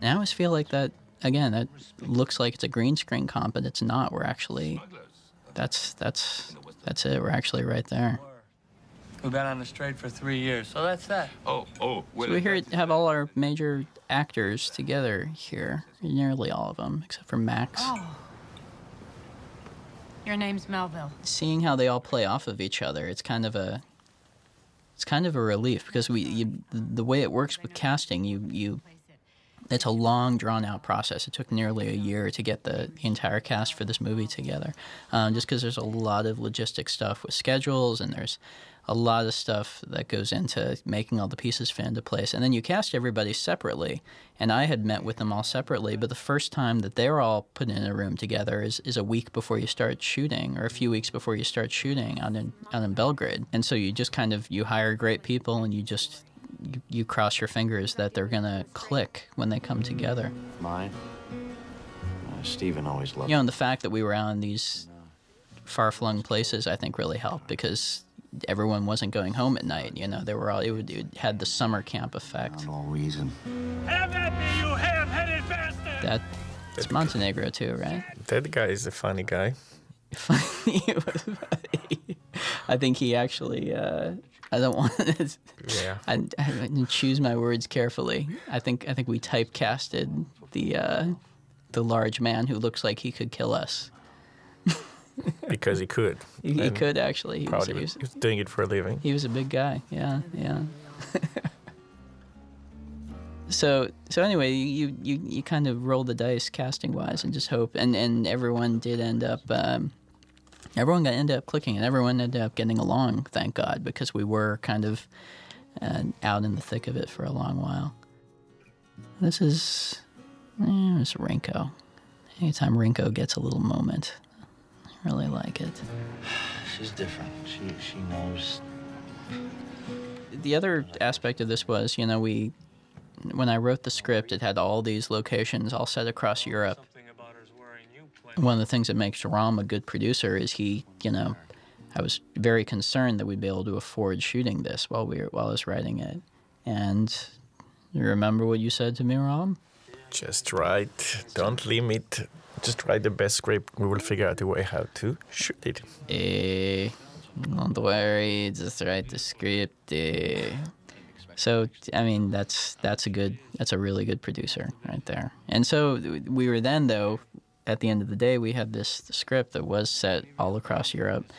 And I always feel like that again. That looks like it's a green screen comp, but it's not. We're actually, that's that's that's it. We're actually right there. We've been on the straight for three years, so that's that. Oh, oh, So we here have all our major actors together here, nearly all of them, except for Max. Oh. Your name's Melville. Seeing how they all play off of each other, it's kind of a, it's kind of a relief because we, you, the way it works with casting, you, you, it's a long, drawn out process. It took nearly a year to get the entire cast for this movie together, um, just because there's a lot of logistic stuff with schedules and there's a lot of stuff that goes into making all the pieces fit into place. And then you cast everybody separately. And I had met with them all separately, but the first time that they're all put in a room together is, is a week before you start shooting, or a few weeks before you start shooting out in out in Belgrade. And so you just kind of you hire great people and you just you, you cross your fingers that they're gonna click when they come together. Mine? Uh, Stephen always loved You know, and the fact that we were out in these far flung places, I think, really helped because everyone wasn't going home at night. You know, they were all it, would, it had the summer camp effect. No reason. Have at me, you ham-headed bastard! That it's Montenegro too, right? That guy is a funny guy. Funny. I think he actually. Uh, I don't want to. Yeah. I, I choose my words carefully. I think I think we typecasted the uh, the large man who looks like he could kill us. because he could. He, he could actually. He was, he, was, He was doing it for a living. he was a big guy. Yeah, yeah. so so anyway, you, you you kind of roll the dice casting wise and just hope, and and everyone did end up. Um, everyone got ended up clicking, and everyone ended up getting along. Thank God, because we were kind of uh, out in the thick of it for a long while. This is eh, it's Rinko. Anytime Rinko gets a little moment, I really like it. She's different. She she knows. the other aspect of this was, you know, we when I wrote the script, it had all these locations all set across Europe. One of the things that makes Ram a good producer is he, you know, I was very concerned that we'd be able to afford shooting this while we were, while I was writing it. And you remember what you said to me, Ram? Just write. Don't limit. Just write the best script. We will figure out a way how to shoot it. Eh, don't worry, just write the script. Eh. So I mean, that's that's a good, that's a really good producer right there. And so we were then though, at the end of the day, we had this script that was set all across Europe.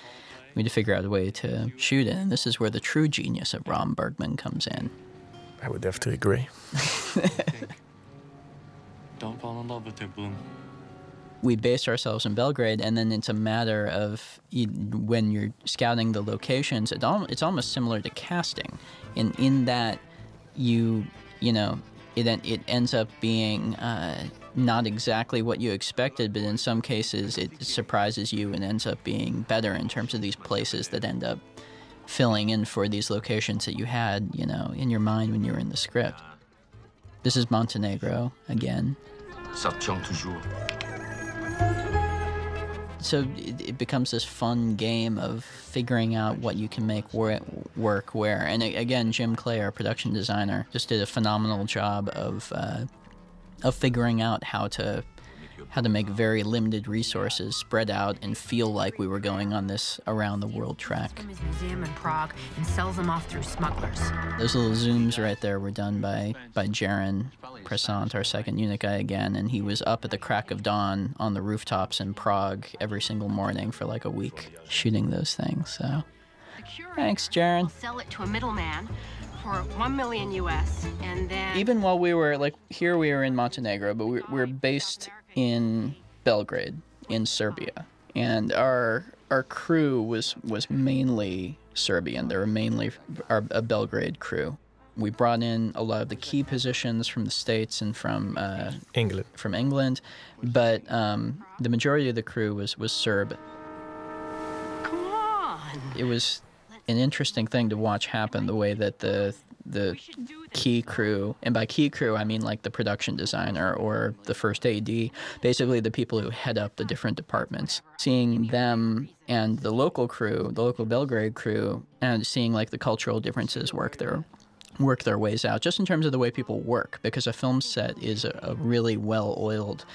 We had to figure out a way to shoot it, and this is where the true genius of Ram Bergman comes in. I would have to agree. Don't fall in love with her, Bloom. we based ourselves in Belgrade, and then it's a matter of when you're scouting the locations. It it's almost similar to casting, in in that you you know it it ends up being uh, not exactly what you expected, but in some cases it surprises you and ends up being better in terms of these places that end up filling in for these locations that you had you know in your mind when you were in the script. This is Montenegro again. So it, becomes this fun game of figuring out what you can make wor- work where. And again, Jim Clay, our production designer, just did a phenomenal job of uh, of figuring out how to how to make very limited resources spread out and feel like we were going on this around the world track. Museum in Prague and sells them off through smugglers. Those little zooms right there were done by by Jaron Presant, our second unit guy again, and he was up at the crack of dawn on the rooftops in Prague every single morning for like a week shooting those things. So Thanks, Jaron. We'll sell it to a middleman for one million US, and then Even while we were like here, we were in Montenegro, but we we're based in Belgrade, in Serbia, and our our crew was was mainly Serbian. They were mainly our, a Belgrade crew. We brought in a lot of the key positions from the states and from uh, England. From England, but um, the majority of the crew was was Serb. come on. It was an interesting thing to watch happen. The way that the the key crew, and by key crew I mean like the production designer or the first AD, basically the people who head up the different departments. Seeing them and the local crew, the local Belgrade crew, and seeing like the cultural differences work their work their ways out, just in terms of the way people work, because a film set is a, a really well-oiled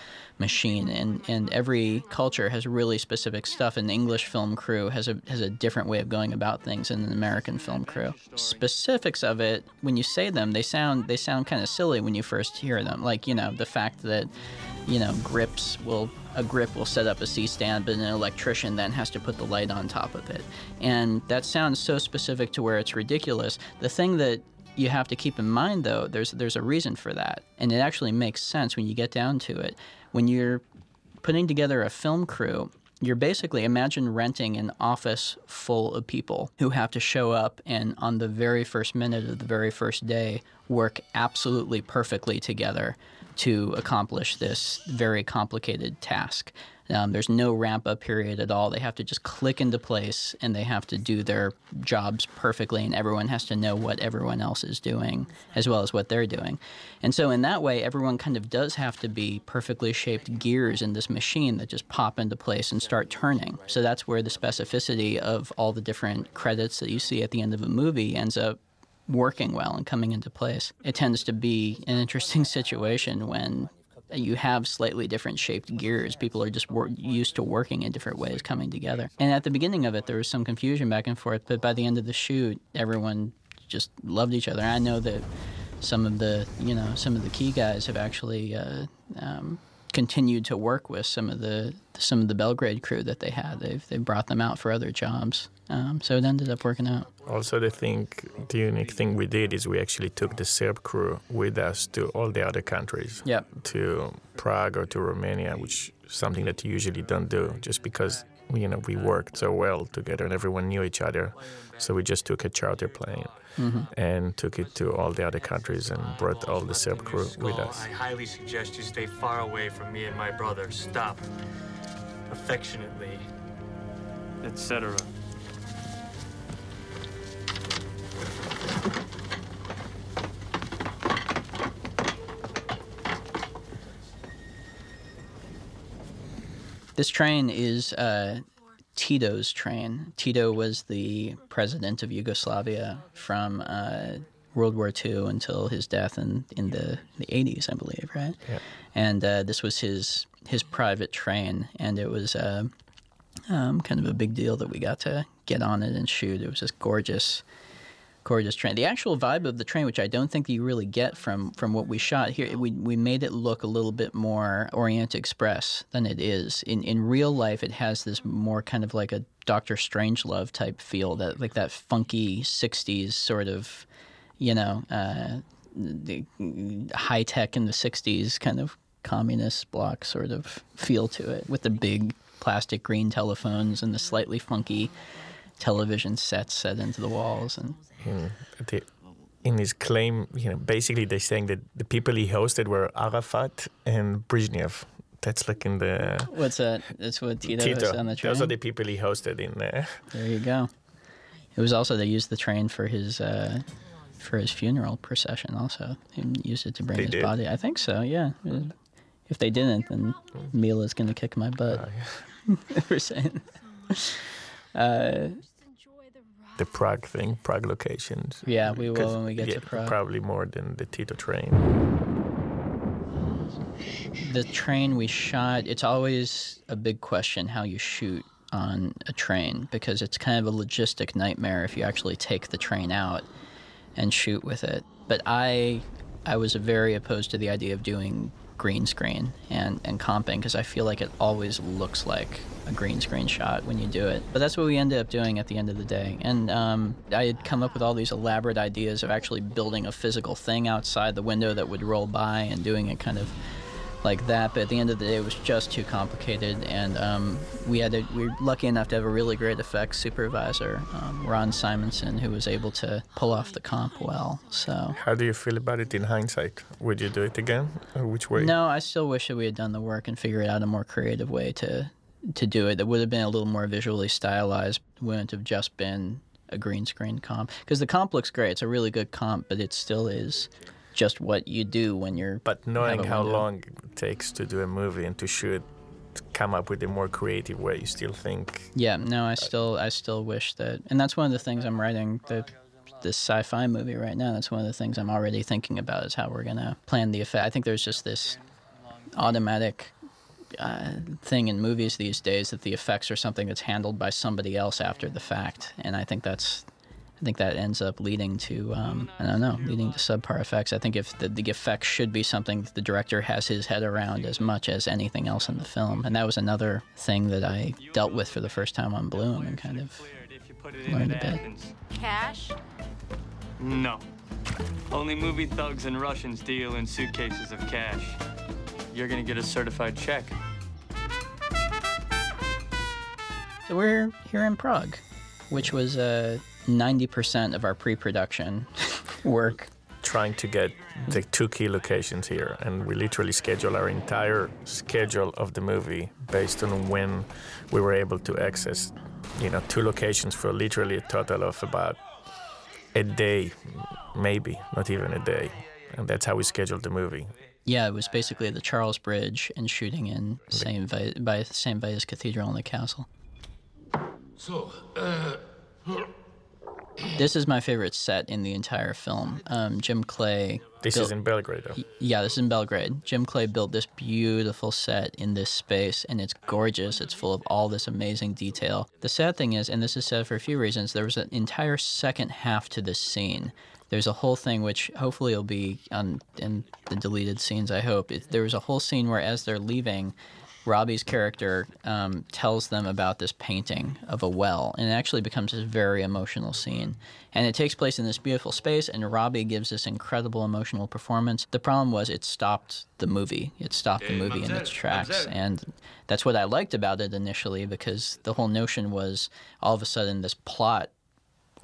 machine, and, and every culture has really specific stuff. An English film crew has a has a different way of going about things than an American film crew. Specifics of it, when you say them, they sound they sound kind of silly when you first hear them. Like you know the fact that you know grips will a grip will set up a C stand, but an electrician then has to put the light on top of it, and that sounds so specific to where it's ridiculous. The thing that you have to keep in mind though there's there's a reason for that and it actually makes sense when you get down to it when you're putting together a film crew you're basically imagine renting an office full of people who have to show up and on the very first minute of the very first day work absolutely perfectly together to accomplish this very complicated task um, there's no ramp up period at all. They have to just click into place and they have to do their jobs perfectly, and everyone has to know what everyone else is doing as well as what they're doing. And so, in that way, everyone kind of does have to be perfectly shaped gears in this machine that just pop into place and start turning. So, that's where the specificity of all the different credits that you see at the end of a movie ends up working well and coming into place. It tends to be an interesting situation when you have slightly different shaped gears. People are just wor- used to working in different ways coming together. And at the beginning of it, there was some confusion back and forth, but by the end of the shoot, everyone just loved each other. I know that some of the, you know, some of the key guys have actually uh, um, continued to work with some of the some of the Belgrade crew that they had. They've they brought them out for other jobs. Um, so it ended up working out. Also, the thing, the unique thing we did is we actually took the Serb crew with us to all the other countries. Yep. To Prague or to Romania, which is something that you usually don't do, just because you know we worked so well together and everyone knew each other. So we just took a charter plane Mhm. and took it to all the other countries and brought all the Serb crew with us. I highly suggest you stay far away from me and my brother. Stop. Affectionately, etc. This train is uh, Tito's train. Tito was the president of Yugoslavia from uh, World War II until his death in, in the, the 80s, I believe, right? Yeah. And uh, this was his his private train, and it was uh, um, kind of a big deal that we got to get on it and shoot. It was this gorgeous, gorgeous train. The actual vibe of the train, which I don't think you really get from from what we shot here, we we made it look a little bit more Orient Express than it is. In in real life, it has this more kind of like a Doctor Strangelove type feel, that like that funky '60s sort of, you know, uh, the high tech in the '60s kind of communist bloc sort of feel to it, with the big plastic green telephones and the slightly funky television sets set into the walls and in, the, in his claim, you know, basically they're saying that the people he hosted were Arafat and Brezhnev. That's like in the What's that? That's what Tito, Tito. was on the train. Those are the people he hosted in there. There you go. It was also they used the train for his uh, for his funeral procession. Also, he used it to bring They his did? body. I think so. Yeah. If they didn't, then Mila's gonna kick my butt. for saying. Uh, The Prague thing, Prague locations. Yeah, we will when we get to Prague. Probably more than the Tito train. the train we shot, it's always a big question how you shoot on a train because it's kind of a logistic nightmare if you actually take the train out and shoot with it. But I I was very opposed to the idea of doing green screen and, and comping because I feel like it always looks like a green screen shot when you do it. But that's what we ended up doing at the end of the day. And um, I had come up with all these elaborate ideas of actually building a physical thing outside the window that would roll by and doing it kind of like that. But at the end of the day, it was just too complicated, and um, we had to, we were lucky enough to have a really great effects supervisor, um, Ron Simonson, who was able to pull off the comp well. So. How do you feel about it in hindsight? Would you do it again? Or which way? No, I still wish that we had done the work and figured out a more creative way to to do it. That would have been a little more visually stylized. Wouldn't have just been a green screen comp because the comp looks great. It's a really good comp, but it still is just what you do when you're. But knowing how long it takes to do a movie and to shoot, to come up with a more creative way, you still think. Yeah, no, I still, I still wish that, and that's one of the things I'm writing the this sci-fi movie right now. That's one of the things I'm already thinking about is how we're gonna plan the effect. I think there's just this automatic uh, thing in movies these days that the effects are something that's handled by somebody else after the fact, and I think that's I think that ends up leading to um, I don't know, leading to subpar effects. I think if the, the effects should be something that the director has his head around as much as anything else in the film, and that was another thing that I dealt with for the first time on Bloom and kind of learned a bit. Cash? No. Only movie thugs and Russians deal in suitcases of cash. You're gonna get a certified check. So we're here in Prague, which was uh, 90% of our pre-production work. Trying to get the two key locations here, and we literally schedule our entire schedule of the movie based on when we were able to access, you know, two locations for literally a total of about a day, maybe not even a day, and that's how we scheduled the movie. Yeah, it was basically the Charles Bridge and shooting in St. Vi- by St. Vitus Cathedral and the castle. So, uh, This is my favorite set in the entire film. Um, Jim Clay. This built- is in Belgrade, though. Yeah, this is in Belgrade. Jim Clay built this beautiful set in this space, and it's gorgeous. It's full of all this amazing detail. The sad thing is, and this is sad for a few reasons, there was an entire second half to this scene. There's a whole thing which hopefully will be on in the deleted scenes. I hope It- there was a whole scene where, as they're leaving, Robbie's character um, tells them about this painting of a well, and it actually becomes this very emotional scene. And it takes place in this beautiful space, and Robbie gives this incredible emotional performance. The problem was it stopped the movie. It stopped the movie in its tracks, and that's what I liked about it initially because the whole notion was all of a sudden this plot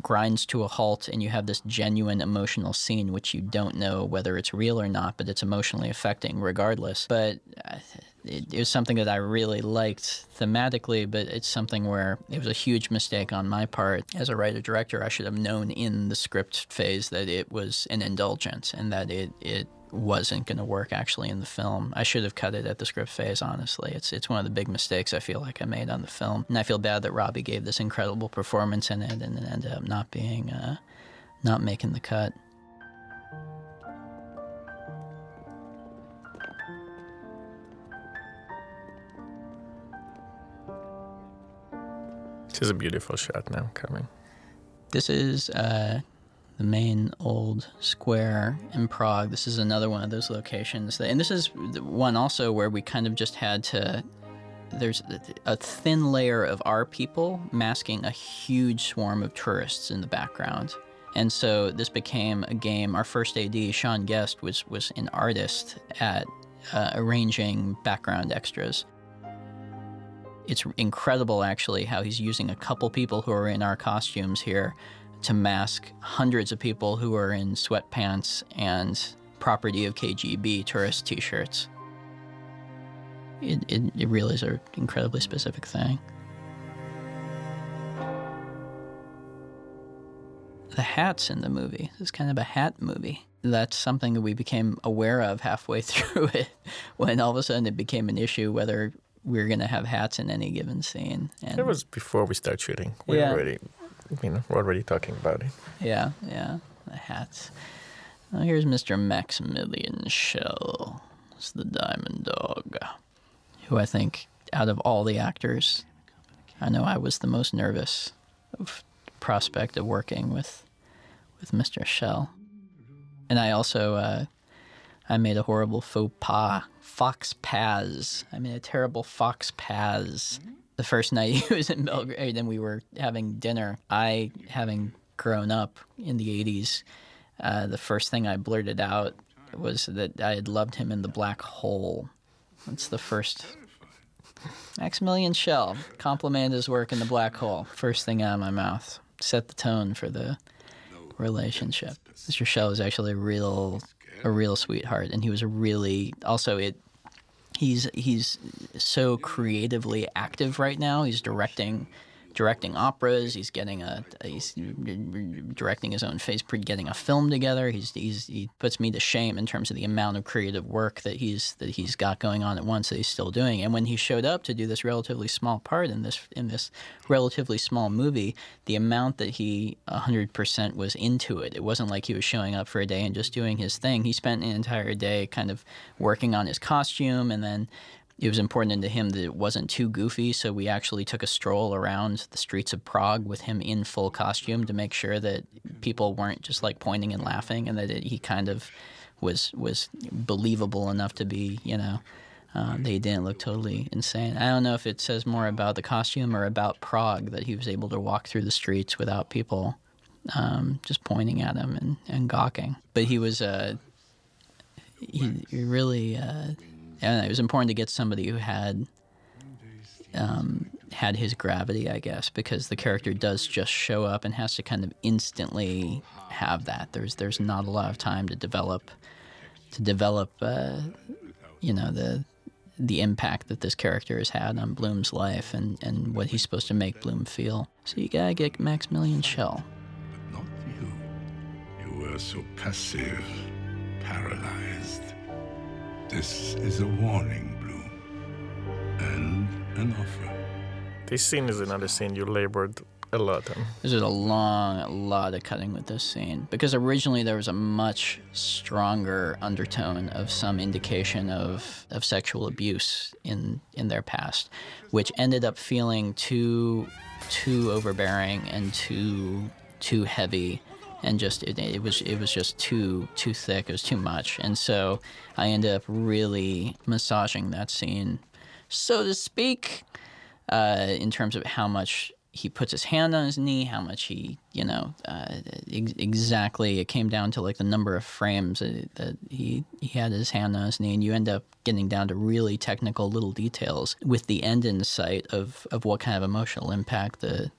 grinds to a halt and you have this genuine emotional scene which you don't know whether it's real or not but it's emotionally affecting regardless. But uh, it, it was something that i really liked thematically but it's something where it was a huge mistake on my part. As a writer director i should have known in the script phase that it was an indulgence and that it, it wasn't going to work actually in the film. I should have cut it at the script phase. Honestly, it's it's one of the big mistakes I feel like I made on the film, and I feel bad that Robbie gave this incredible performance in it and it ended up not being, uh, not making the cut. This is a beautiful shot now coming. This is uh, the main old square in Prague. This is another one of those locations, that, and this is one also where we kind of just had to. There's a thin layer of our people masking a huge swarm of tourists in the background. And so this became a game. Our first AD, Sean Guest, was, was an artist at uh, arranging background extras it's incredible actually how he's using a couple people who are in our costumes here to mask hundreds of people who are in sweatpants and property of KGB tourist t-shirts. It, it, it really is an incredibly specific thing. The hats in the movie this is kind of a hat movie. That's something that we became aware of halfway through it when all of a sudden it became an issue whether we were going to have hats in any given scene. And It was before we start shooting. We Yeah. already, you know, we're already talking about it. Yeah, yeah, the hats. Now here's Mr. Maximilian Schell. It's the Diamond Dog, who I think, out of all the actors, I know I was the most nervous of prospect of working with with Mr. Schell. And I also, uh, I made a horrible faux pas, fox pas. I made a terrible fox pas the first night he was in Belgrade and we were having dinner, I, having grown up in the 80s, uh, the first thing I blurted out was that I had loved him in The Black Hole. That's the first. Maximilian Schell complimented his work in The Black Hole. First thing out of my mouth. Set the tone for the relationship. Mr. Schell was actually a real, a real sweetheart, and he was really also it he's he's so creatively active right now. He's directing directing operas. He's getting a he's directing his own face, getting a film together. He's, he's he puts me to shame in terms of the amount of creative work that he's that he's got going on at once that he's still doing. And when he showed up to do this relatively small part in this in this relatively small movie, the amount that he 100% was into it. It wasn't like he was showing up for a day and just doing his thing. He spent an entire day kind of working on his costume and then it was important to him that it wasn't too goofy, so we actually took a stroll around the streets of Prague with him in full costume to make sure that people weren't just like pointing and laughing, and that it, he kind of was was believable enough to be, you know, uh, they didn't look totally insane. I don't know if it says more about the costume or about Prague that he was able to walk through the streets without people um, just pointing at him and, and gawking. But he was uh, he, he really. Uh, and it was important to get somebody who had um, had his gravity, I guess, because the character does just show up and has to kind of instantly have that. There's there's not a lot of time to develop to develop, uh, you know, the the impact that this character has had on Bloom's life and, and what he's supposed to make Bloom feel. So you gotta get Maximilian Schell. But not you. You were so passive, paralyzed. This is a warning, Bloom. And an offer. This scene is another scene you labored a lot on. This is a long, a lot of cutting with this scene because originally there was a much stronger undertone of some indication of, of sexual abuse in in their past, which ended up feeling too too overbearing and too too heavy and just it, it, was it was just too too thick. It was too much, and so I ended up really massaging that scene, so to speak, uh, in terms of how much he puts his hand on his knee, how much he you know uh, ex- exactly. It came down to like the number of frames that, that he he had his hand on his knee, and you end up getting down to really technical little details with the end in sight of of what kind of emotional impact the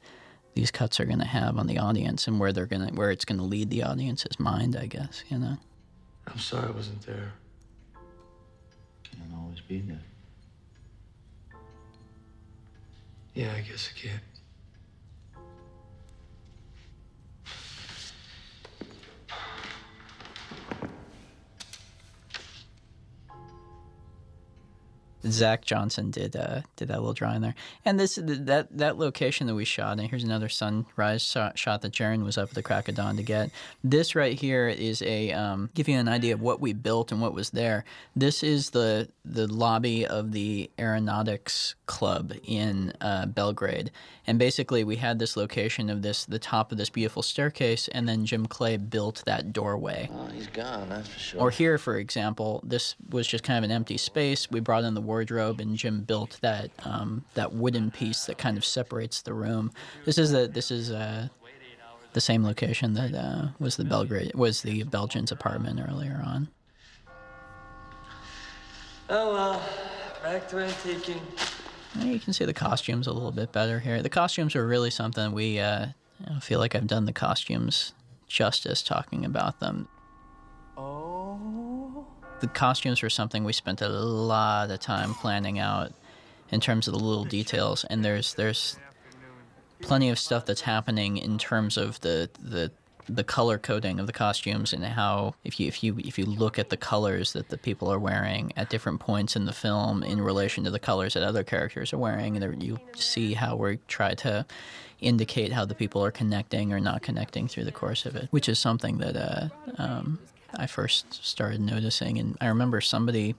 these cuts are going to have on the audience and where they're going to where it's going to lead the audience's mind i guess you know? I'm sorry i wasn't there. Can't always be there. Yeah i guess i can't Zach Johnson did uh, did that little drawing there, and this that that location that we shot. And here's another sunrise shot that Jaron was up at the crack of dawn to get. This right here is a um, give you an idea of what we built and what was there. This is the the lobby of the Aeronautics Club in uh, Belgrade, and basically we had this location of this the top of this beautiful staircase, and then Jim Clay built that doorway. Oh, he's gone, that's for sure. Or here, for example, this was just kind of an empty space. We brought in the wardrobe, and Jim built that um, that wooden piece that kind of separates the room. This is a this is a, the same location that uh, was the Belgrade was the Belgian's apartment earlier on. Oh well, back to antiquing. You can see the costumes a little bit better here. The costumes are really something we uh, I feel like I've done the costumes justice talking about them. The costumes were something we spent a lot of time planning out in terms of the little details, and there's there's plenty of stuff that's happening in terms of the the the color coding of the costumes and how if you if you if you look at the colors that the people are wearing at different points in the film in relation to the colors that other characters are wearing, you see how we try to indicate how the people are connecting or not connecting through the course of it, which is something that uh, um, I first started noticing. And I remember somebody,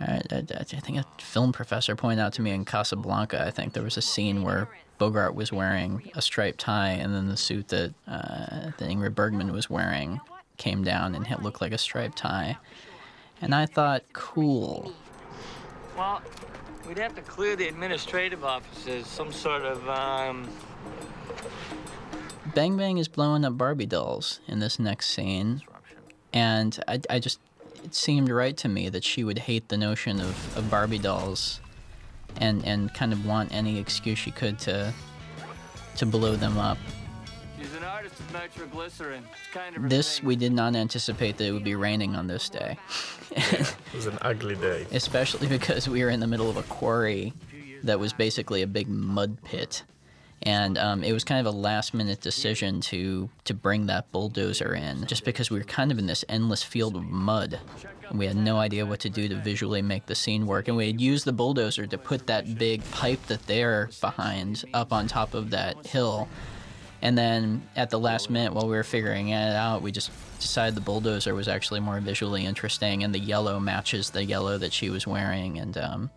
I, I, I, think a film professor pointed out to me in Casablanca, I think there was a scene where Bogart was wearing a striped tie, and then the suit that, uh, that Ingrid Bergman was wearing came down and it looked like a striped tie. And I thought, cool. Well, We'd have to clear the administrative offices, some sort of, um... Bang Bang is blowing up Barbie dolls in this next scene. And I, I just, it seemed right to me that she would hate the notion of, of Barbie dolls and, and kind of want any excuse she could to, to blow them up. She's an artist of nitroglycerin. It's kind of This, we did not anticipate that it would be raining on this day. It was an ugly day. especially because we were in the middle of a quarry that was basically a big mud pit. And um, it was kind of a last minute decision to, to bring that bulldozer in just because we were kind of in this endless field of mud. We had no idea what to do to visually make the scene work. And we had used the bulldozer to put that big pipe that they're behind up on top of that hill. And then at the last minute, while we were figuring it out, we just decided the bulldozer was actually more visually interesting, and the yellow matches the yellow that she was wearing, and um,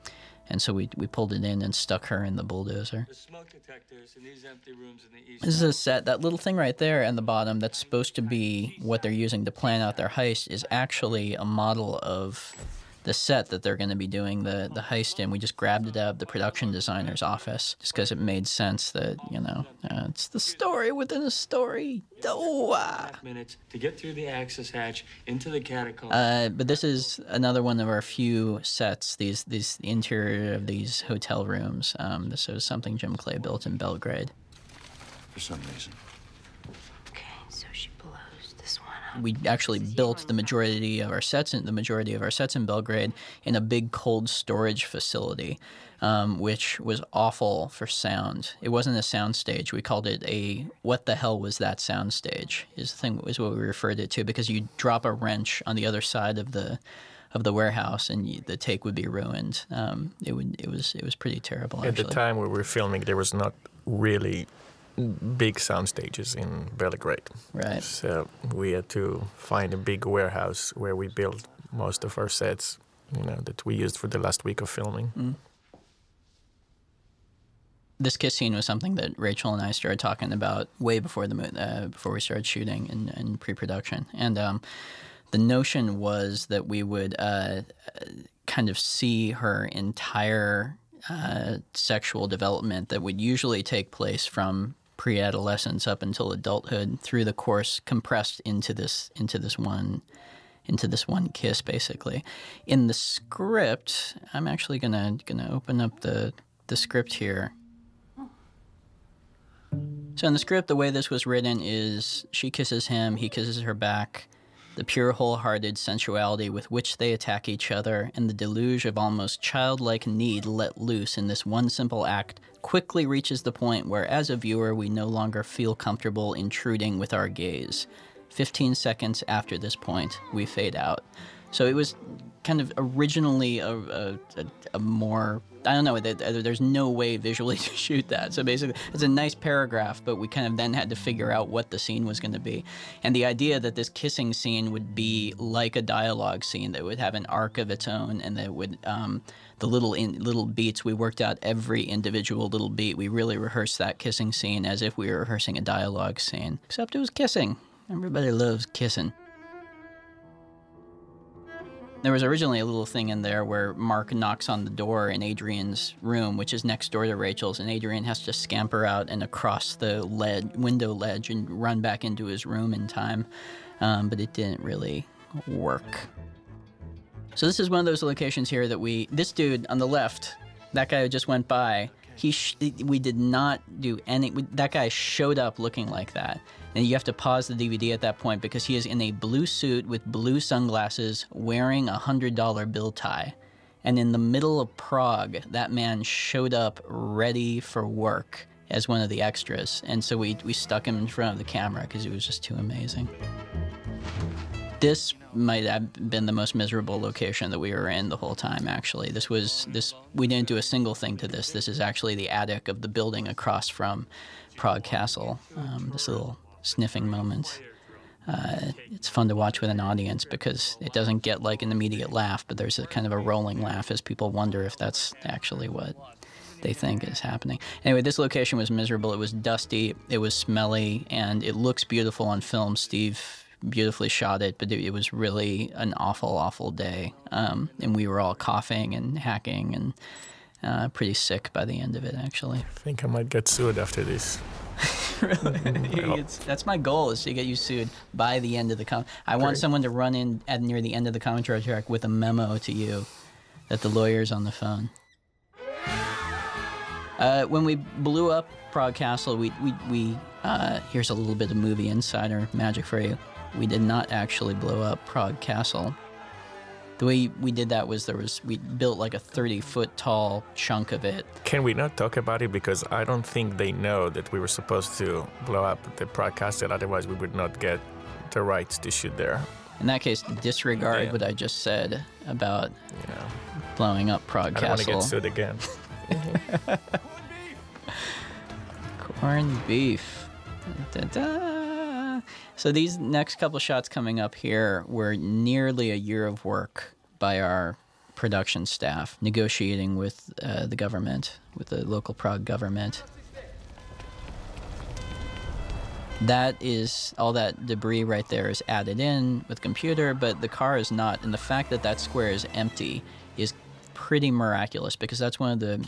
and so we we pulled it in and stuck her in the bulldozer. The smoke detectors in these empty rooms in the east. This is a set. That little thing right there at the bottom that's supposed to be what they're using to plan out their heist is actually a model of the set that they're going to be doing the, the heist in. We just grabbed it out of the production designer's office just because it made sense that, you know, uh, it's the story within a story. Oh, minutes to get through the access hatch into the catacomb. Uh, but this is another one of our few sets. These these the interior of these hotel rooms. Um, this was something Jim Clay built in Belgrade. For some reason. Okay, so she blows this one up. We actually built the majority of our sets in the majority of our sets in Belgrade in a big cold storage facility, um, which was awful for sound. It wasn't a sound stage. We called it a what the hell was that sound stage? Is the thing is what we referred it to because you drop a wrench on the other side of the of the warehouse and you, the take would be ruined. Um, it would it was it was pretty terrible. At the time we were filming, there was not really big sound stages in Belgrade. Right. So we had to find a big warehouse where we built most of our sets, you know, that we used for the last week of filming. Mm. This kiss scene was something that Rachel and I started talking about way before the uh, before we started shooting in, in pre-production, and um, the notion was that we would uh, kind of see her entire uh, sexual development that would usually take place from pre-adolescence up until adulthood through the course compressed into this into this one into this one kiss basically. In the script i'm actually gonna gonna open up the the script here. So in the script the way this was written is she kisses him he kisses her back. The pure wholehearted sensuality with which they attack each other and the deluge of almost childlike need let loose in this one simple act quickly reaches the point where as a viewer we no longer feel comfortable intruding with our gaze 15 seconds after this point we fade out so it was kind of originally a, a, a, more I don't know. There's no way visually to shoot that. So basically, it's a nice paragraph, but we kind of then had to figure out what the scene was going to be. And the idea that this kissing scene would be like a dialogue scene that would have an arc of its own, and that would um, the little in, little beats. We worked out every individual little beat. We really rehearsed that kissing scene as if we were rehearsing a dialogue scene, except it was kissing. Everybody loves kissing. There was originally a little thing in there where Mark knocks on the door in Adrian's room, which is next door to Rachel's, and Adrian has to scamper out and across the led window ledge and run back into his room in time. Um, but it didn't really work. So this is one of those locations here that we. This dude on the left, that guy who just went by. He sh- we did not do any. We, that guy showed up looking like that, and you have to pause the DVD at that point because he is in a blue suit with blue sunglasses, wearing a hundred dollar bill tie, and in the middle of Prague, that man showed up ready for work as one of the extras, and so we we stuck him in front of the camera because he was just too amazing. This might have been the most miserable location that we were in the whole time. Actually, this was this. We didn't do a single thing to this. This is actually the attic of the building across from Prague Castle. Um, this little sniffing moment. Uh, it's fun to watch with an audience because it doesn't get like an immediate laugh, but there's a kind of a rolling laugh as people wonder if that's actually what they think is happening. Anyway, this location was miserable. It was dusty, it was smelly, and it looks beautiful on film. Steve beautifully shot it, but it, it was really an awful, awful day. Um, and we were all coughing and hacking and Uh, pretty sick by the end of it, actually. I think I might get sued after this. really? It's, that's my goal is to get you sued by the end of the com. I want someone to run in at near the end of the commentary track with a memo to you that the lawyer's on the phone. Uh, when we blew up Prague Castle, we we, we uh, here's a little bit of movie insider magic for you. We did not actually blow up Prague Castle. The way we did that was there was we built like a 30 foot tall chunk of it. Can we not talk about it because I don't think they know that we were supposed to blow up the Prague Castle. Otherwise, we would not get the rights to shoot there. In that case, disregard Damn. what I just said about Yeah. blowing up Prague I don't want to Castle. get sued again. Corned beef. Da-da. So these next couple shots coming up here were nearly a year of work by our production staff, negotiating with uh, the government, with the local Prague government. That is all that debris right there is added in with computer, but the car is not. And the fact that that square is empty is pretty miraculous because that's one of the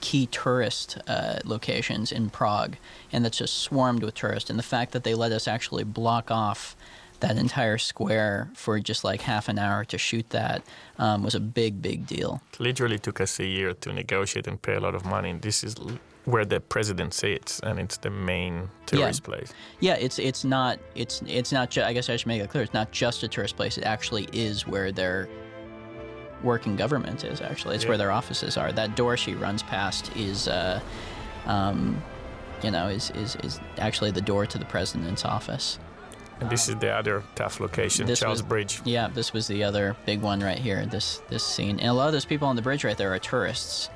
key tourist uh, locations in Prague, and that's just swarmed with tourists. And the fact that they let us actually block off that entire square for just like half an hour to shoot that um, was a big, big deal. It literally took us a year to negotiate and pay a lot of money. And this is where the president sits, and it's the main tourist place. Yeah, it's it's not it's it's not. Ju- I guess I should make it clear. It's not just a tourist place. It actually is where their working government is. Actually, it's Yeah. where their offices are. That door she runs past is, uh, um, you know, is, is is actually the door to the president's office. And this is the other tough location, Charles was- Bridge. Yeah, this was the other big one right here. This this scene, and a lot of those people on the bridge right there are tourists.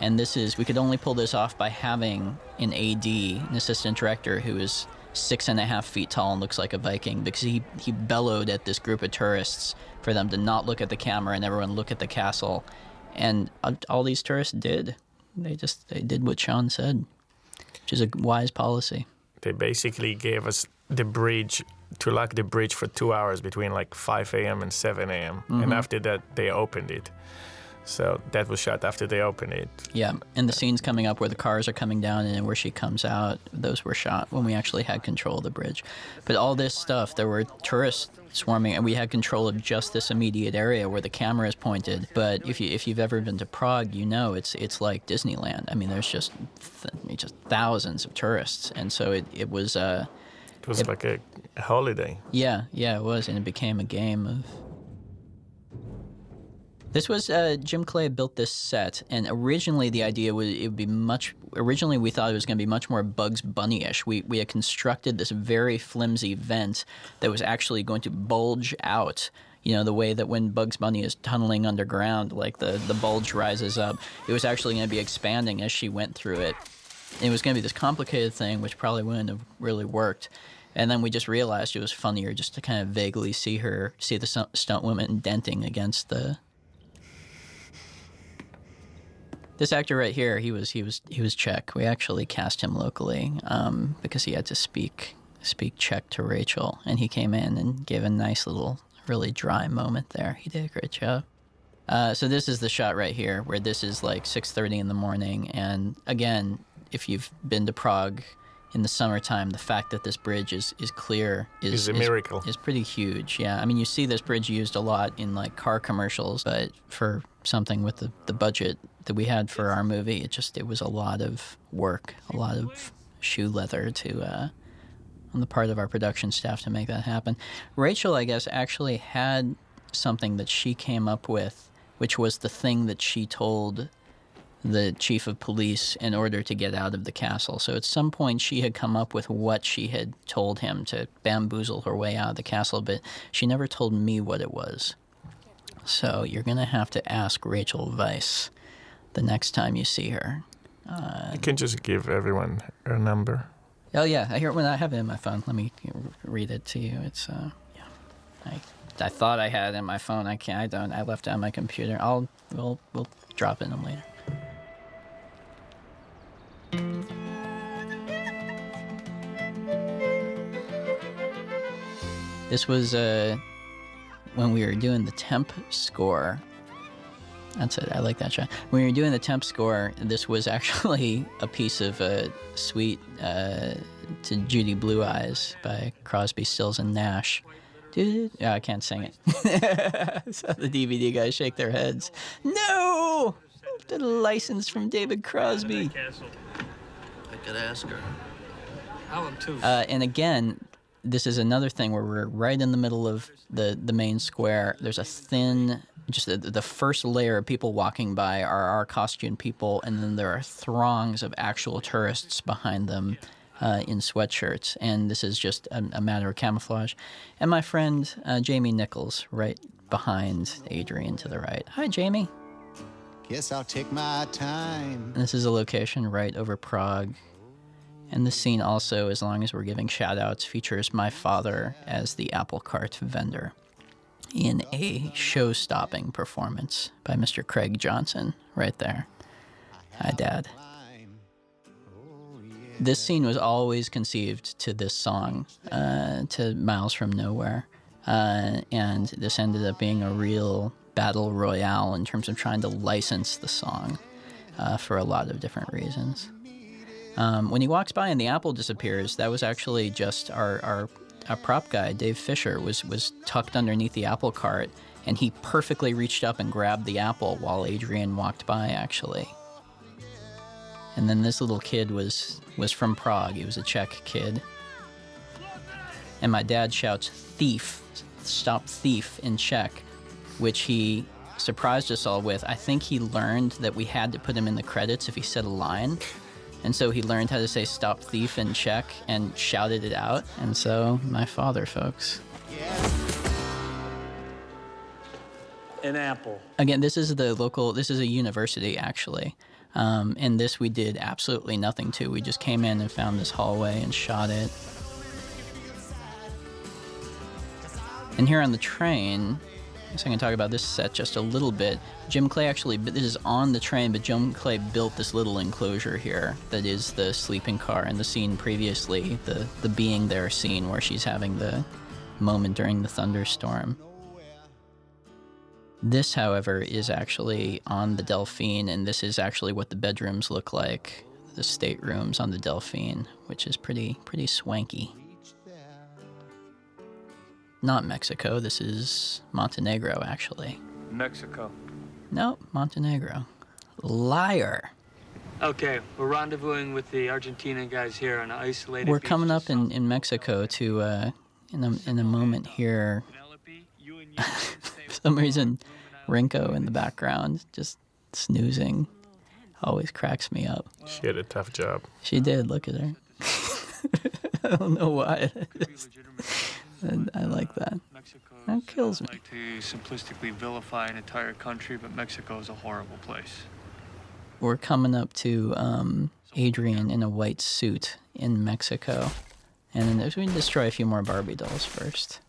And this is we could only pull this off by having an AD, an assistant director, who is six and a half feet tall and looks like a Viking because he he bellowed at this group of tourists for them to not look at the camera and everyone look at the castle, and uh, all these tourists did. They just they did what Sean said, which is a wise policy. They basically gave us the bridge to lock the bridge for two hours between like 5 a.m. and 7 a.m. Mhm. And after that, they opened it. So that was shot after they opened it. Yeah, and the scenes coming up where the cars are coming down and where she comes out, those were shot when we actually had control of the bridge. But all this stuff, there were tourists swarming, and we had control of just this immediate area where the camera is pointed. But if you if you've ever been to Prague, you know it's it's like Disneyland. I mean, there's just th- just thousands of tourists, and so it it was. Uh, It was It- like a, a holiday. yeah, yeah, it was, and it became a game of. This was uh, Jim Clay built this set, and originally the idea was it would be much. Originally, we thought it was going to be much more Bugs Bunny-ish. We we had constructed this very flimsy vent that was actually going to bulge out. You know, the way that when Bugs Bunny is tunneling underground, like the the bulge rises up. It was actually going to be expanding as she went through it. It was going to be this complicated thing, which probably wouldn't have really worked. And then we just realized it was funnier just to kind of vaguely see her, see the stunt woman denting against the. This actor right here, he was he was he was Czech. We actually cast him locally um, because he had to speak speak Czech to Rachel, and he came in and gave a nice little, really dry moment there. He did a great job. Uh, so this is the shot right here, where this is like 6:30 in the morning, and again, if you've been to Prague in the summertime, the fact that this bridge is is clear is Is a miracle. Is pretty huge. Yeah, I mean, you see this bridge used a lot in like car commercials, but for something with the the budget that we had for our movie, it just it was a lot of work, a lot of shoe leather to. Uh, on the part of our production staff to make that happen. Rachel, I guess, actually had something that she came up with, which was the thing that she told the chief of police in order to get out of the castle. So at some point, she had come up with what she had told him to bamboozle her way out of the castle, but she never told me what it was. So you're going to have to ask Rachel Weisz the next time you see her. Uh, You can just give everyone a number. Oh yeah, I hear when I have it in my phone. Let me read it to you. It's uh, yeah, I I thought I had it in my phone. I can't. I don't. I left it on my computer. I'll we'll we'll drop it in them later. This was uh when we were doing the temp score. That's it. I like that shot. When you're doing the temp score, this was actually a piece of uh, "Suite uh, to Judy Blue Eyes" by Crosby, Stills, and Nash. Dude, yeah, I can't sing it. so the DVD guys shake their heads. No, the license from David Crosby. I could ask her. How too. Uh, and again, this is another thing where we're right in the middle of the the main square. There's a thin, just the, the first layer of people walking by are our costume people, and then there are throngs of actual tourists behind them. Uh, in sweatshirts, and this is just a, a matter of camouflage. And my friend uh, Jamie Nichols, right behind Adrian to the right. Hi, Jamie. Guess I'll take my time. And this is a location right over Prague. And the scene also, as long as we're giving shout outs, features my father as the apple cart vendor in a show stopping performance by Mr. Craig Johnson, right there. Hi, Dad. This scene was always conceived to this song, uh, to Miles from Nowhere. Uh, and this ended up being a real battle royale in terms of trying to license the song uh, for a lot of different reasons. Um, when he walks by and the apple disappears, that was actually just our, our, our prop guy, Dave Fisher, was, was tucked underneath the apple cart, and he perfectly reached up and grabbed the apple while Adrian walked by, actually. And then this little kid was was from Prague. He was a Czech kid. And my dad shouts thief, stop thief in Czech, which he surprised us all with. I think he learned that we had to put him in the credits if he said a line. And so he learned how to say stop thief in Czech and shouted it out. And so my father, folks. An apple. Again, this is the local, this is a university actually. Um, and this we did absolutely nothing to. We just came in and found this hallway and shot it. And here on the train, I guess I can talk about this set just a little bit. Jim Clay actually, this is on the train, but Jim Clay built this little enclosure here that is the sleeping car and the scene previously, the, the being there scene where she's having the moment during the thunderstorm. This, however, is actually on the Delphine, and this is actually what the bedrooms look like. The staterooms on the Delphine, which is pretty pretty swanky. Not Mexico. This is Montenegro, actually. Mexico. No, Montenegro. Liar. Okay, we're rendezvousing with the Argentina guys here on an isolated. We're coming up in, in Mexico to uh, in a in a moment here. For some reason, Rinko in the background just snoozing always cracks me up. She had a tough job. She did. Look at her. I don't know why. And I like that. That kills me. like to simplistically vilify an entire country, but Mexico is a horrible place. We're coming up to um, Adrian in a white suit in Mexico. And then there's, we can destroy a few more Barbie dolls first.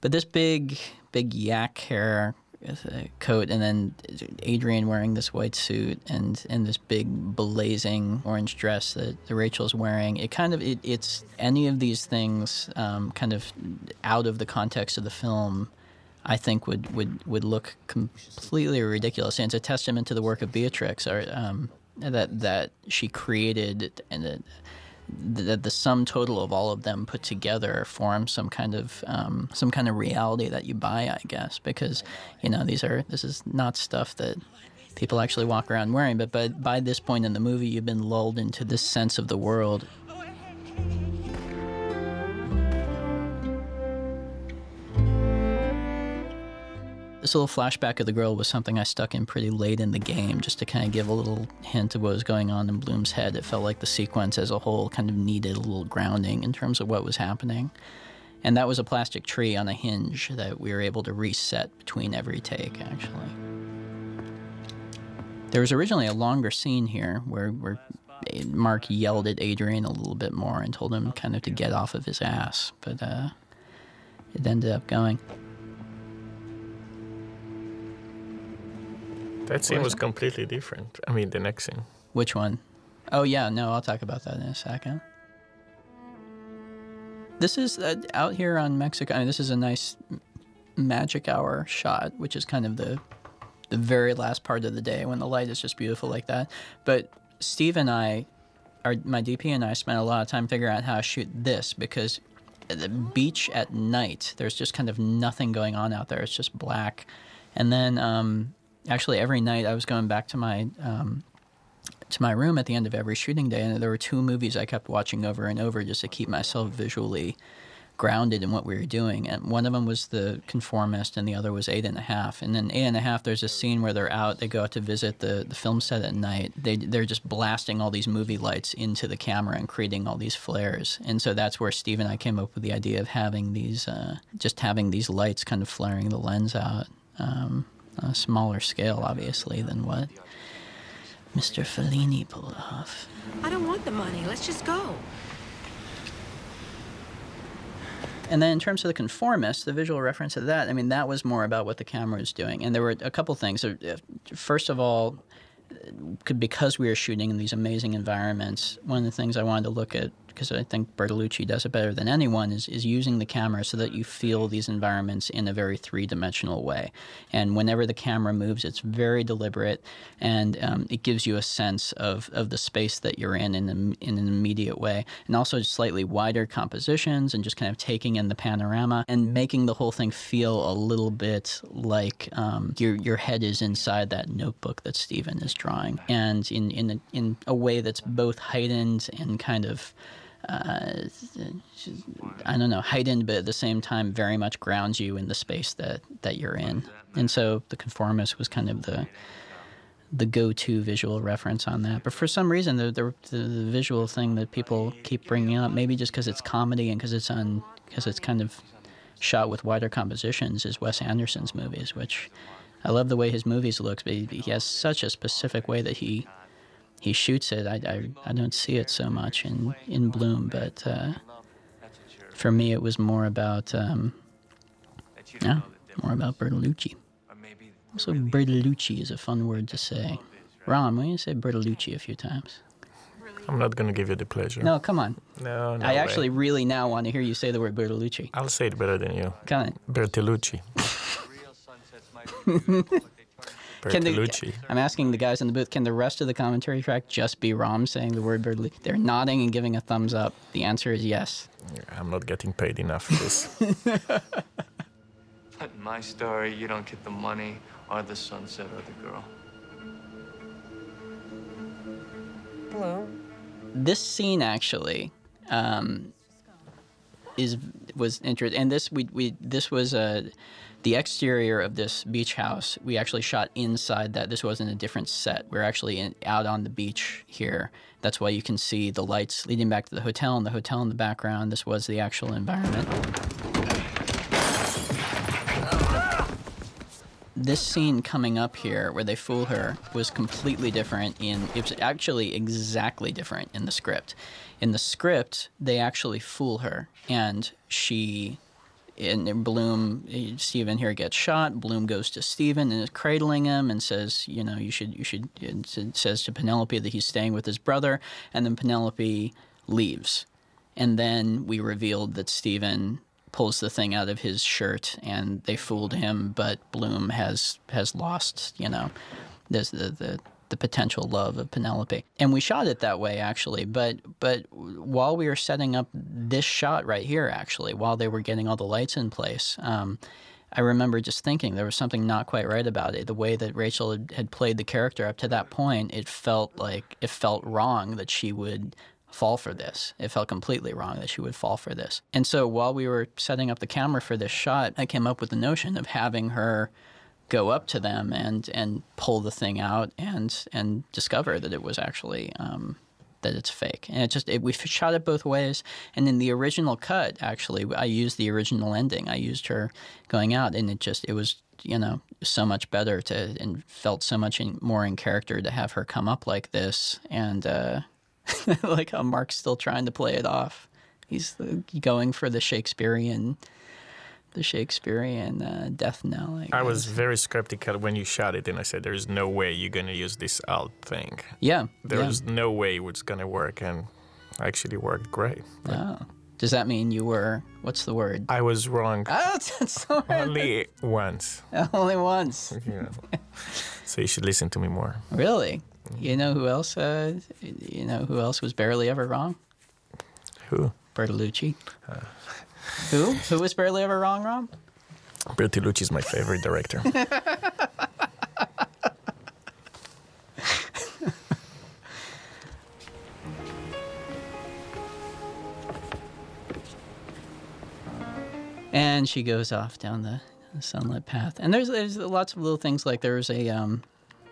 But this big, big yak hair uh, coat, and then Adrian wearing this white suit and, and this big blazing orange dress that, Rachel's wearing. It kind of it, it's any of these things um, kind of out of the context of the film. I think would, would, would look completely ridiculous, and it's a testament to the work of Beatrix, or um, that that she created, and that the sum total of all of them put together forms some kind of um, some kind of reality that you buy, I guess, because you know these are this is not stuff that people actually walk around wearing. But but by this point in the movie, you've been lulled into this sense of the world. This little flashback of the girl was something I stuck in pretty late in the game just to kind of give a little hint of what was going on in Bloom's head. It felt like the sequence as a whole kind of needed a little grounding in terms of what was happening. And that was a plastic tree on a hinge that we were able to reset between every take, actually. There was originally a longer scene here where, where Mark yelled at Adrian a little bit more and told him kind of to get off of his ass, but uh, it ended up going. That scene was completely different. I mean, the next scene. Which one? Oh, yeah, no, I'll talk about that in a second. This is uh, out here on Mexico. I mean, this is a nice magic hour shot, which is kind of the the very last part of the day when the light is just beautiful like that. But Steve and I, our, my DP and I spent a lot of time figuring out how to shoot this because the beach at night, there's just kind of nothing going on out there. It's just black. And then um, actually every night I was going back to my um, to my room at the end of every shooting day, and there were two movies I kept watching over and over just to keep myself visually grounded in what we were doing. And one of them was The Conformist, and the other was Eight and a Half. And then Eight and a Half, there's a scene where they're out, they go out to visit the, the film set at night. They, they're just blasting all these movie lights into the camera and creating all these flares. And so that's where Steve and I came up with the idea of having these, uh, just having these lights kind of flaring the lens out. Um, on a smaller scale, obviously, than what Mr. Fellini pulled off. I don't want the money. Let's just go. And then in terms of the conformist, the visual reference of that, I mean, that was more about what the camera was doing. And there were a couple things. Uh, first of all, because we were shooting in these amazing environments, one of the things I wanted to look at because I think Bertolucci does it better than anyone, is, is using the camera so that you feel these environments in a very three dimensional way. And whenever the camera moves, it's very deliberate and um, it gives you a sense of, of the space that you're in in, a, in an immediate way. And also slightly wider compositions and just kind of taking in the panorama and making the whole thing feel a little bit like um, your, your head is inside that notebook that Stephen is drawing. And in, in, a, in a way that's both heightened and kind of uh, I don't know, heightened, but at the same time, very much grounds you in the space that, that you're in. And so the conformist was kind of the the go-to visual reference on that. But for some reason, the the, the visual thing that people keep bringing up, maybe just because it's comedy and because it's on because it's kind of shot with wider compositions, is Wes Anderson's movies, which I love the way his movies look, but he, he has such a specific way that he he shoots it. I, I, I don't see it so much in, in Bloom, but uh, for me it was more about um, yeah, more about Bertolucci. Also, Bertolucci is a fun word to say. Ram, why don't you say Bertolucci a few times? I'm not going to give you the pleasure. No, come on. No, no I way. actually really now want to hear you say the word Bertolucci. I'll say it better than you. Come on. Bertolucci. Can the, I'm asking the guys in the booth, can the rest of the commentary track just be Ram saying the word Bertolucci? They're nodding and giving a thumbs up. The answer is yes. I'm not getting paid enough for this. But in my story, you don't get the money or the sunset or the girl. Hello. This scene actually um, is was interesting, and this we, we this was uh, the exterior of this beach house. We actually shot inside that. This wasn't a different set. We are actually in, out on the beach here. That's why you can see the lights leading back to the hotel and the hotel in the background. This was the actual environment. this scene coming up here where they fool her was completely different in it was actually exactly different in the script in the script they actually fool her and she in bloom eh, stephen here gets shot. Bloom goes to stephen and is cradling him and says you know you should you should says to penelope that he's staying with his brother. And then penelope leaves. And then we revealed that stephen pulls the thing out of his shirt and they fooled him but bloom has has lost you know there's the, the the potential love of Penelope. And we shot it that way actually, but but while we were setting up this shot right here actually, while they were getting all the lights in place, um, I remember just thinking there was something not quite right about it. The way that Rachel had, had played the character up to that point, it felt like it felt wrong that she would fall for this. It felt completely wrong that she would fall for this. And so while we were setting up the camera for this shot, I came up with the notion of having her go up to them and and pull the thing out and and discover that it was actually um, that it's fake. And it just it, we shot it both ways. And in the original cut, actually, I used the original ending. I used her going out, and it just it was you know so much better to and felt so much in, more in character to have her come up like this and. Uh, like how Mark's still trying to play it off. He's going for the Shakespearean, the Shakespearean uh, death knell. I, I, was very skeptical when you shot it, and I said, "There's no way you're gonna use this alt thing." Yeah, there's yeah. no way it's gonna work, and actually worked great. Oh, Does that mean you were? What's the word? I was wrong. Oh, that's so Only once. Only once. Yeah. so you should listen to me more. Really? You know who else? Uh, you know who else was barely ever wrong? Who? Bertolucci. Who? Who was barely ever wrong, Ram? Bertolucci is my favorite director. and she goes off down the sunlit path. And there's there's lots of little things like there's a um,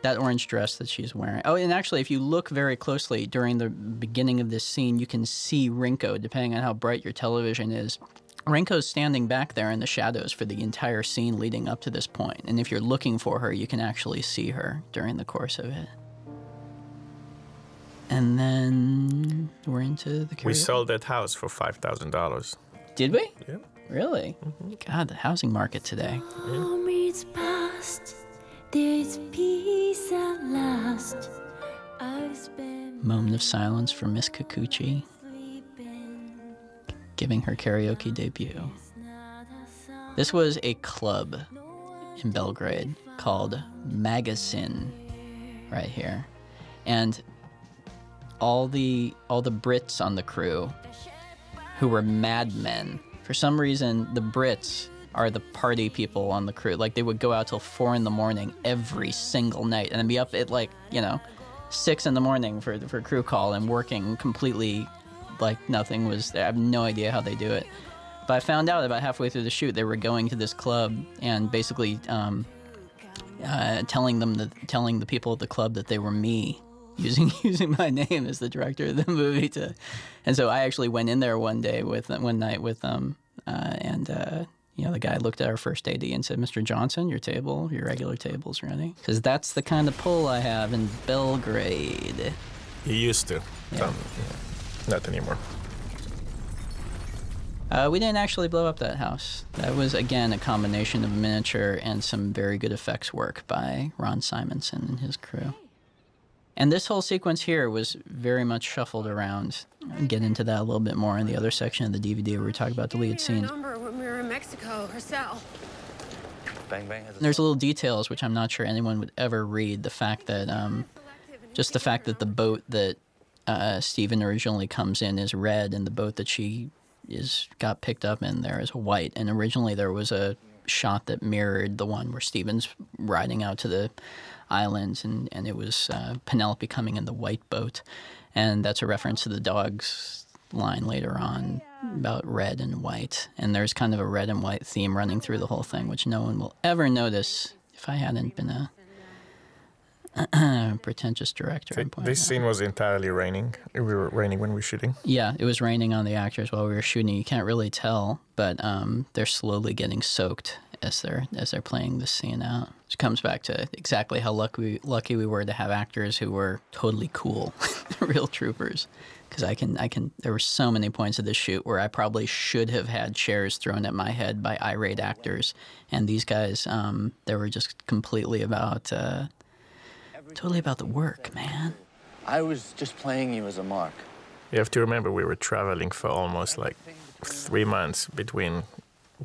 that orange dress that she's wearing. Oh, and actually, if you look very closely during the beginning of this scene, you can see Rinko, depending on how bright your television is. Rinko's standing back there in the shadows for the entire scene leading up to this. And if you're looking for her, you can actually see her during the course of it. And then we're into the we sold that house for five thousand dollars. Did we? Yeah. Really? Mm-hmm. God, the housing market today. Memories past, there's peace at last. I've Moment of silence for Miss Kikuchi, giving her karaoke debut. This was a club in Belgrade called Magazine, right here, and all the all the Brits on the crew, who were madmen. For some reason, the Brits are the party people on the crew. Like they would go out till four in the morning every single night, and then be up at like you know six in the morning for for crew call and working completely like nothing was there. I have no idea how they do it. But I found out about halfway through the shoot they were going to this club and basically um, uh, telling them that telling the people at the club that they were me using using my name as the director of the movie to and so I actually went in there one day with one night with them uh, and uh, you know the guy looked at our first AD and said Mr. Johnson your table your regular table's ready because that's the kind of pull I have in Belgrade You used to. Um, not anymore. Uh, we didn't actually blow up that house. That was, again, a combination of a miniature and some very good effects work by Ron Simonson and his crew. And this whole sequence here was very much shuffled around. I'll get into that a little bit more in the other section of the DVD where we talk about deleted scenes. Number when we were in Mexico, her. Bang Bang a There's little details which I'm not sure anyone would ever read. The fact that, um, just the fact that the boat that uh, Stephen originally comes in is red, and the boat that she is got picked up in there is white. And originally there was a shot that mirrored the one where Stephen's riding out to the islands, and and it was uh, Penelope coming in the white boat, and that's a reference to the dog's line later on about red and white. And there's kind of a red and white theme running through the whole thing, which no one will ever notice if I hadn't been a pretentious director. This out. scene was entirely raining. We were raining when we were shooting. Yeah, it was raining on the actors while we were shooting. You can't really tell, but um, they're slowly getting soaked as they're as they're playing this scene out. Which comes back to exactly how lucky lucky we were to have actors who were totally cool, real troopers. Because I can I can there were so many points of this shoot where I probably should have had chairs thrown at my head by irate actors, and these guys um, they were just completely about uh, totally about the work, man. I was just playing you as a mark. You have to remember we were traveling for almost like three months between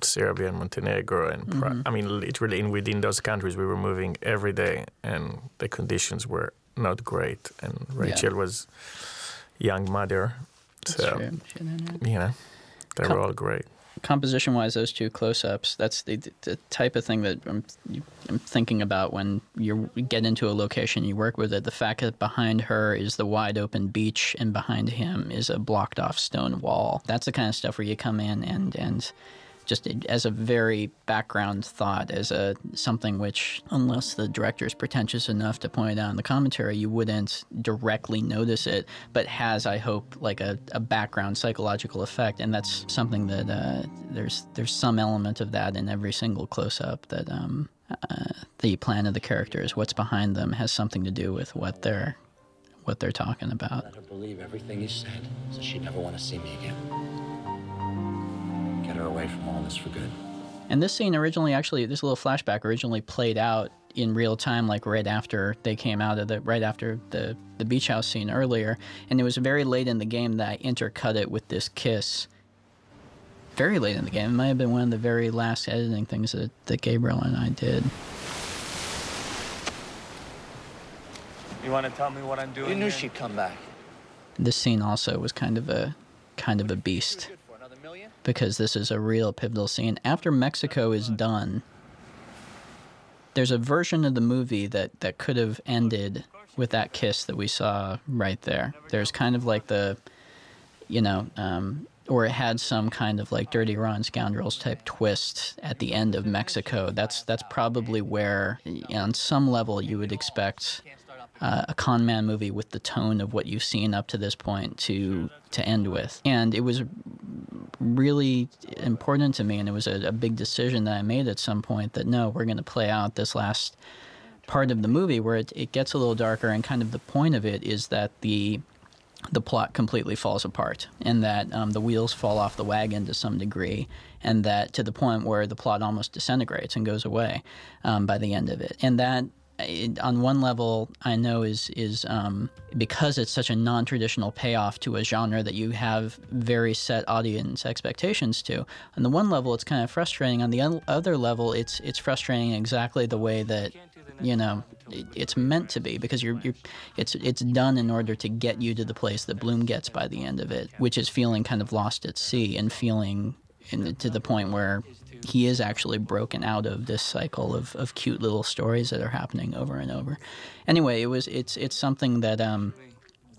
Serbia and Montenegro, and Pra- Mhm. I mean, literally in within those countries, we were moving every day, and the conditions were not great. And Rachel was young mother, so true. You know they Com- were all great. Composition wise those two close-ups that's the, the type of thing that I'm, I'm thinking about when you get into a location you work with it. The fact that behind her is the wide open beach and behind him is a blocked off stone wall. That's the kind of stuff where you come in and and just as a very background thought as a something which unless the director is pretentious enough to point it out in the commentary you wouldn't directly notice it but has i hope like a, a background psychological effect and that's something that uh, there's there's some element of that in every single close-up that um, uh, the plan of the characters what's behind them has something to do with what they're what they're talking about believe everything you said, so she'd never want to see me again. Get her away from all this for good. And this scene originally, actually, this little flashback originally played out in real time, like right after they came out of the, right after the the beach house scene earlier. And it was very late in the game that I intercut it with this kiss very late in the game. It might have been one of the very last editing things that, that Gabriel and I did. You want to tell me what I'm doing? You knew here? she'd come back. This scene also was kind of a kind of a beast because this is a real pivotal scene. After Mexico is done, there's a version of the movie that, that could have ended with that kiss that we saw right there. There's kind of like the, you know, um, or it had some kind of like Dirty Rotten Scoundrels type twist at the end of Mexico. That's that's probably where, on some level, you would expect uh, a con man movie with the tone of what you've seen up to this point to to end with. And it was really important to me, and it was a, a big decision that I made at some point that no, we're going to play out this last part of the movie where it, it gets a little darker, and kind of the point of it is that the the plot completely falls apart and that um, the wheels fall off the wagon to some degree and that to the point where the plot almost disintegrates and goes away um, by the end of it and that it, on one level I know is is um, because it's such a non-traditional payoff to a genre that you have very set audience expectations to. On the one level, it's kind of frustrating. On the other level, it's it's frustrating exactly the way that you know it, it's meant to be because you're you're it's it's done in order to get you to the place that Bloom gets by the end of it, which is feeling kind of lost at sea and feeling in, to the point where he is actually broken out of this cycle of, of cute little stories that are happening over and over. Anyway, it was it's it's something that um,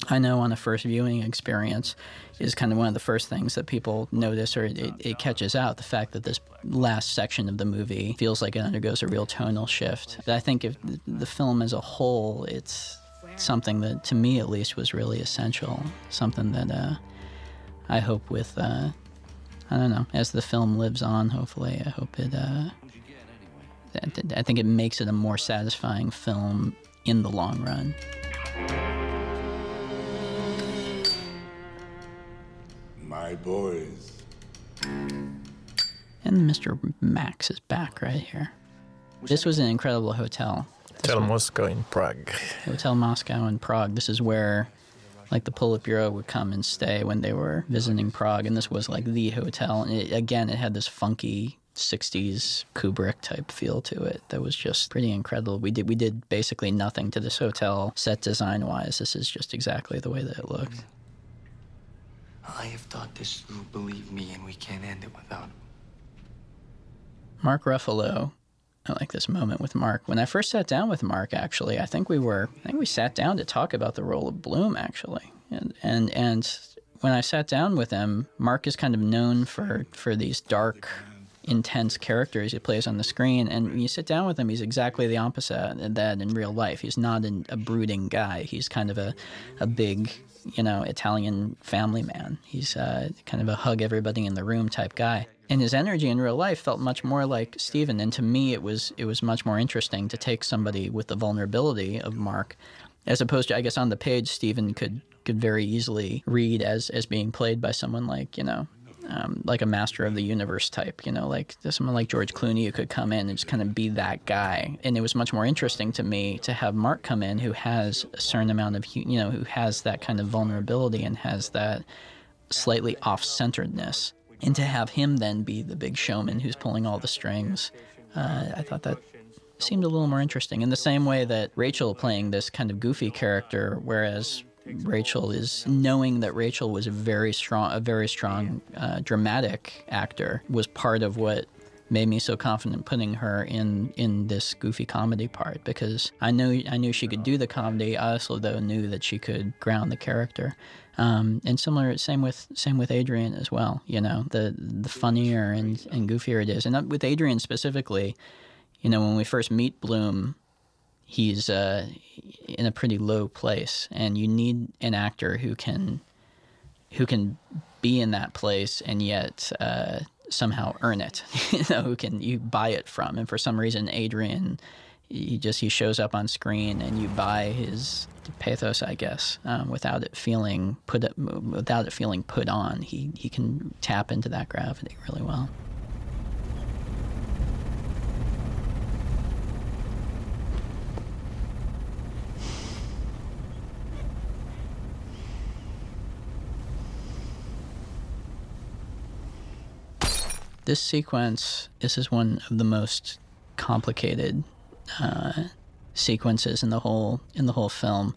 I know on a first viewing experience is kind of one of the first things that people notice or it, it catches out the fact that this last section of the movie feels like it undergoes a real tonal shift. But I think if the film as a whole, it's something that to me at least was really essential, something that uh, I hope with. Uh, I don't know. As the film lives on, hopefully, I hope it. Uh, I think it makes it a more satisfying film in the long run. My boys. And Mr. Max is back right here. This was an incredible hotel. Hotel Moscow in Prague. Hotel Moscow in Prague. This is where like the Politburo would come and stay when they were visiting Prague, and this was like the hotel. And it, again, it had this funky '60s Kubrick type feel to it that was just pretty incredible. We did we did basically nothing to this hotel set design wise. This is just exactly the way that it looked. I have thought this through, believe me, and we can't end it without him. Mark Ruffalo. I like this moment with Mark. When I first sat down with Mark, actually, I think we were, I think we sat down to talk about the role of Bloom, actually, and and and when I sat down with him, Mark is kind of known for for these dark, intense characters he plays on the screen, and when you sit down with him, he's exactly the opposite of that in real life. He's not an, a brooding guy. He's kind of a a big, you know, Italian family man. He's uh, kind of a hug everybody in the room type guy and his energy in real life felt much more like Stephen. And to me, it was it was much more interesting to take somebody with the vulnerability of Mark, as opposed to I guess on the page Stephen could could very easily read as as being played by someone like you know. Um, like a master of the universe type, you know, like someone like George Clooney who could come in and just kind of be that guy. And it was much more interesting to me to have Mark come in who has a certain amount of, you know, who has that kind of vulnerability and has that slightly off centeredness and to have him then be the big showman who's pulling all the strings, uh, I thought that seemed a little more interesting. In the same way that Rachel playing this kind of goofy character, whereas Rachel is knowing that Rachel was a very strong, a very strong uh, dramatic actor, was part of what made me so confident putting her in in this goofy comedy part because I knew I knew she could do the comedy. I also though knew that she could ground the character. Um, and similar, same with same with Adrian as well. You know, the the funnier and, and goofier it is, and with Adrian specifically, you know, when we first meet Bloom, he's uh, in a pretty low place, and you need an actor who can who can be in that place and yet uh, somehow earn it. you know, who can you buy it from? And for some reason, Adrian he just he shows up on screen and you buy his pathos, I guess, um, without it feeling put without it feeling put on. He he can tap into that gravity really well. this sequence, this is one of the most complicated uh, sequences in the whole in the whole film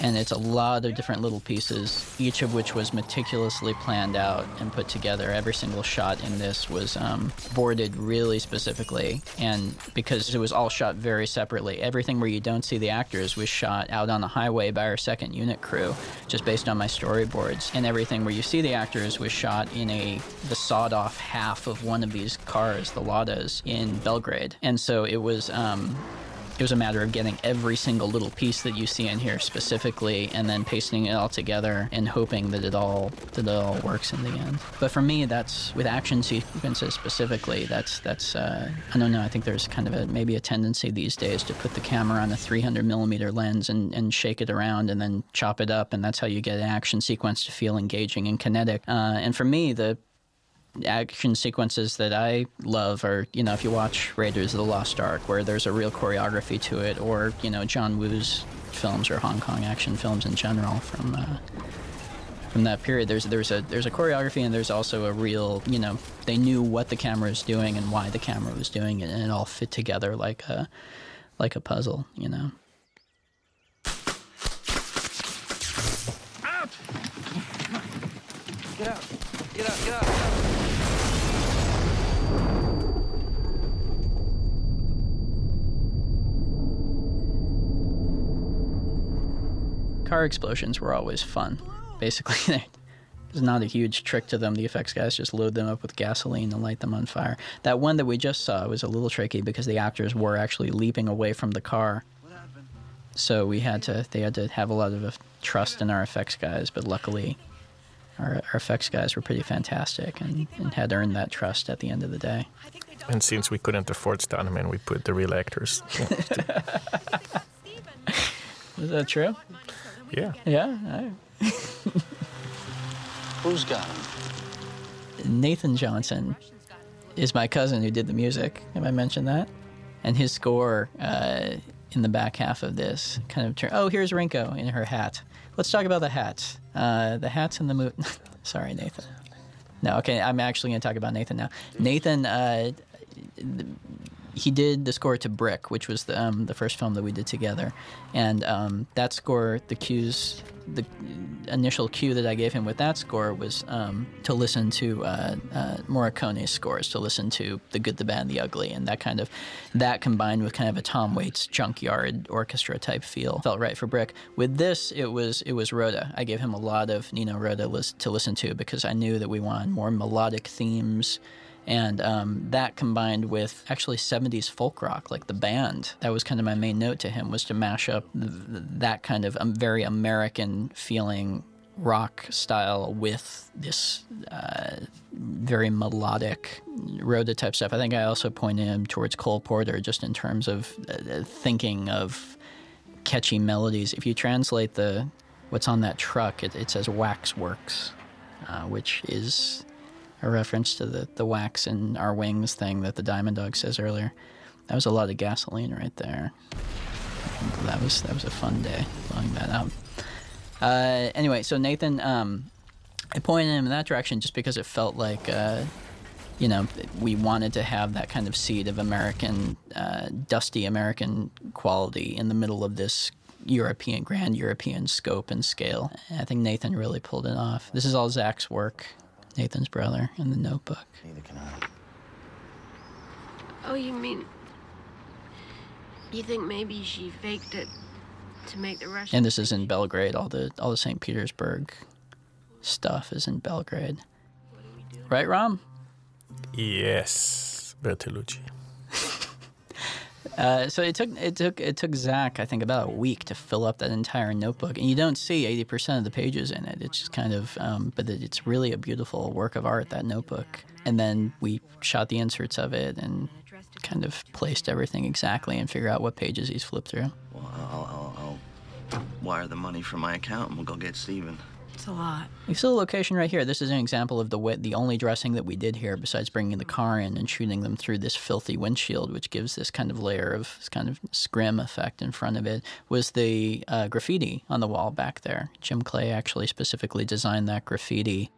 and it's a lot of different little pieces, each of which was meticulously planned out and put together. Every single shot in this was um, boarded really specifically, and because it was all shot very separately, everything where you don't see the actors was shot out on the highway by our second unit crew, just based on my storyboards, and everything where you see the actors was shot in a the sawed-off half of one of these cars, the Ladas, in Belgrade, and so it was. Um, it was a matter of getting every single little piece that you see in here specifically and then pasting it all together and hoping that it all that it all works in the end. But for me that's with action sequences specifically that's that's uh, i don't know i think there's kind of a maybe a tendency these days to put the camera on a 300 millimeter lens and, and shake it around and then chop it up and that's how you get an action sequence to feel engaging and kinetic. Uh, and for me the action sequences that I love are, you know, if you watch Raiders of the Lost Ark, where there's a real choreography to it, or, you know, John Woo's films or Hong Kong action films in general from uh, from that period. There's there's a there's a choreography and there's also a real, you know, they knew what the camera was doing and why the camera was doing it, and it all fit together like a like a puzzle, you know. Out! Get out! Get out! Get out! Car explosions were always fun. Basically, there's not a huge trick to them. The effects guys just load them up with gasoline and light them on fire. That one that we just saw was a little tricky because the actors were actually leaping away from the car. So we had to, they had to have a lot of uh, trust in our effects guys, but luckily our, our effects guys were pretty fantastic and, and had earned that trust at the end of the day. And since we couldn't afford stuntmen, we put the real actors. Is that true? Yeah. Yeah. I... Who's got him? Nathan Johnson is my cousin who did the music. Have I mentioned that? And his score uh, in the back half of this kind of turn. Oh, here's Rinko in her hat. Let's talk about the hats. Uh, the hats in the movie. Sorry, Nathan. No, okay. I'm actually going to talk about Nathan now. Nathan. Uh, he did the score to Brick, which was the um, the first film that we did together, and um, that score, the cues, the initial cue that I gave him with that score was um, to listen to uh, uh, Morricone's scores, to listen to the Good, the Bad, and the Ugly, and that kind of that combined with kind of a Tom Waits junkyard orchestra type feel felt right for Brick. With this, it was it was Rota. I gave him a lot of Nino list to listen to because I knew that we wanted more melodic themes and um, that combined with actually 70s folk rock like the band that was kind of my main note to him was to mash up th- that kind of um, very american feeling rock style with this uh, very melodic Rota type stuff. I think I also pointed him towards Cole Porter just in terms of uh, thinking of catchy melodies. If you translate the what's on that truck, it, it says Waxworks, uh, which is a reference to the, the wax in our wings thing that the Diamond Dog says earlier. That was a lot of gasoline right there. That was that was a fun day blowing that up. Uh, anyway, so Nathan, um, I pointed him in that direction just because it felt like, uh, you know, we wanted to have that kind of seed of American, uh, dusty American quality in the middle of this European, grand European scope and scale. I think Nathan really pulled it off. This is all Zach's work. Nathan's brother in the notebook. Neither can I. Oh, you mean. You think maybe she faked it to make the Russians. And this is in Belgrade. All the all the St. Petersburg stuff is in Belgrade. Right, Ram? Yes, Bertolucci. Uh, so it took it took it took Zach I think about a week to fill up that entire notebook, and you don't see eighty percent of the pages in it. It's just kind of, um, but it's really a beautiful work of art that notebook. And then we shot the inserts of it and kind of placed everything exactly and figure out what pages he's flipped through. Well, I'll, I'll, I'll wire the money from my account and we'll go get Stephen. It's a lot. You see the location right here. This is an example of the way, the only dressing that we did here, besides bringing the car in and shooting them through this filthy windshield, which gives this kind of layer of this kind of scrim effect in front of it, was the uh, graffiti on the wall back there. Jim Clay actually specifically designed that graffiti.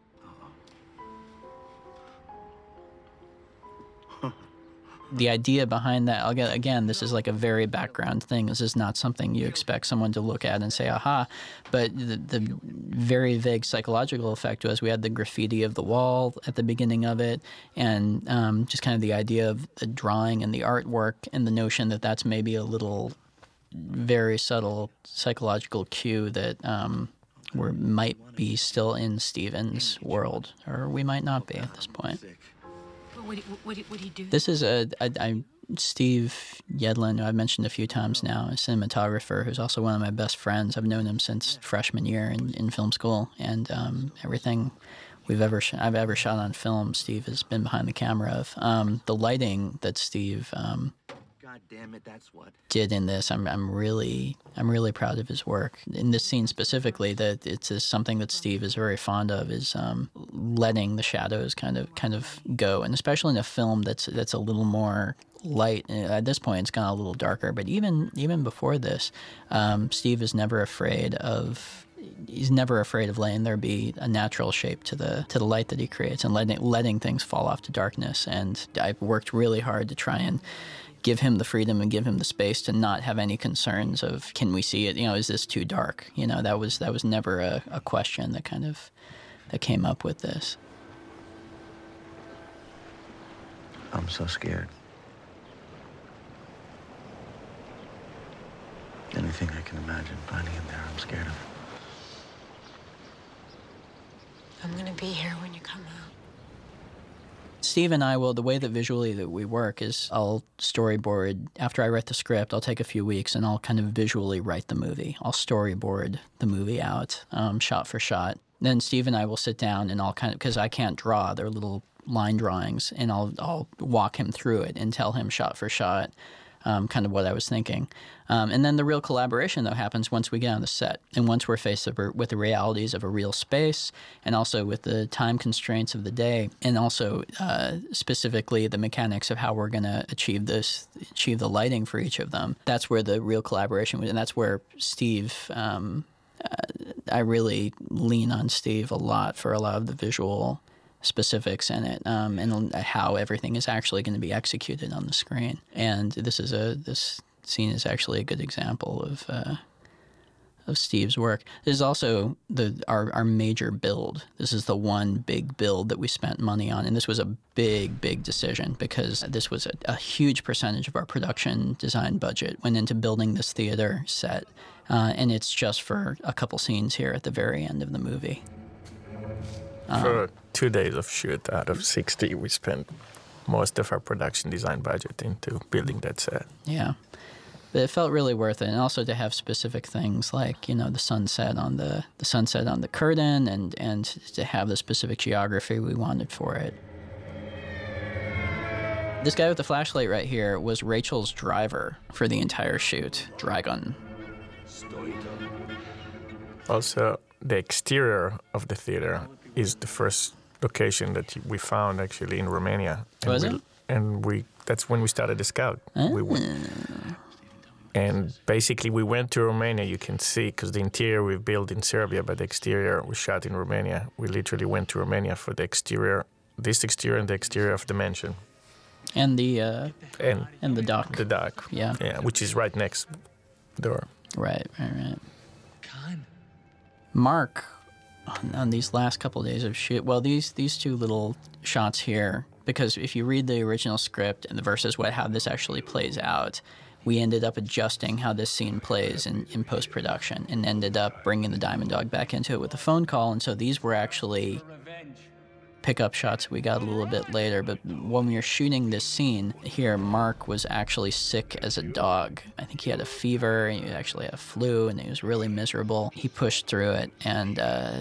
The idea behind that again, this is like a very background thing. This is not something you expect someone to look at and say, "Aha!" But the, the very vague psychological effect was we had the graffiti of the wall at the beginning of it, and um, just kind of the idea of the drawing and the artwork, and the notion that that's maybe a little very subtle psychological cue that um, we might be still in Stephen's world, or we might not be at this point. What what do, what do? This is a, a, a Steve Yedlin, who I've mentioned a few times now, a cinematographer who's also one of my best friends. I've known him since freshman year in, in film school, and um, everything we've ever sh- I've ever shot on film, Steve has been behind the camera of. Um, the lighting that Steve um, God damn it, that's what. did in this, I'm I'm really I'm really proud of his work. In this scene specifically, that it's is something that Steve is very fond of is um, letting the shadows kind of kind of go, and especially in a film that's that's a little more light. Uh, At this point, it's gone a little darker, but even even before this, um, Steve is never afraid of. He's never afraid of letting there be a natural shape to the to the light that he creates and letting letting things fall off to darkness. And I've worked really hard to try and give him the freedom and give him the space to not have any concerns of can we see it you know is this too dark you know that was that was never a, a question that kind of that came up with this I'm so scared. Anything I can imagine finding in there, I'm scared of. I'm gonna be here when you come out. Steve and I will the way that visually that we work is I'll storyboard after I write the script. I'll take a few weeks and I'll kind of visually write the movie. I'll storyboard the movie out, um, shot for shot. Then Steve and I will sit down and I'll kind of because I can't draw. They're little line drawings, and I'll I'll walk him through it and tell him shot for shot. Um, kind of what I was thinking. Um, and then the real collaboration, though, happens once we get on the set and once we're faced with the realities of a real space and also with the time constraints of the day and also uh, specifically the mechanics of how we're going to achieve this, achieve the lighting for each of them. That's where the real collaboration was. And that's where Steve, um, uh, I really lean on Steve a lot for a lot of the visual specifics in it um, and how everything is actually going to be executed on the screen. And this is a this scene is actually a good example of uh, of Steve's work. This is also the our our major build. This is the one big build that we spent money on, and this was a big big decision because this was a, a huge percentage of our production design budget went into building this theater set, uh, and it's just for a couple scenes here at the very end of the movie. For two days of shoot out of 60, we spent most of our production design budget into building that set. Yeah. But it felt really worth it, and also to have specific things like you know the sunset on the the sunset on the curtain, and and to have the specific geography we wanted for it. This guy with the flashlight right here was Rachel's driver for the entire shoot, Dragan. Also, the exterior of the theater is the first location that we found actually in Romania. And Was we, it? And we that's when we started the scout. We went, and basically we went to Romania. You can see because the interior we built in Serbia, but the exterior we shot in Romania. We literally went to Romania for the exterior, this exterior and the exterior of the mansion. And the uh, and and the dock. The dock. Yeah. Yeah, which is right next door. Right, right, right. Mark, on, on these last couple of days of shoot, well, these these two little shots here, because if you read the original script and the versus what how this actually plays out, we ended up adjusting how this scene plays in, in post production, and ended up bringing the Diamond Dog back into it with a phone call, and so these were actually pickup shots we got a little bit later, but when we were shooting this scene here, Mark was actually sick as a dog. I think he had a fever, and he actually had a flu, and he was really miserable. He pushed through it, and uh,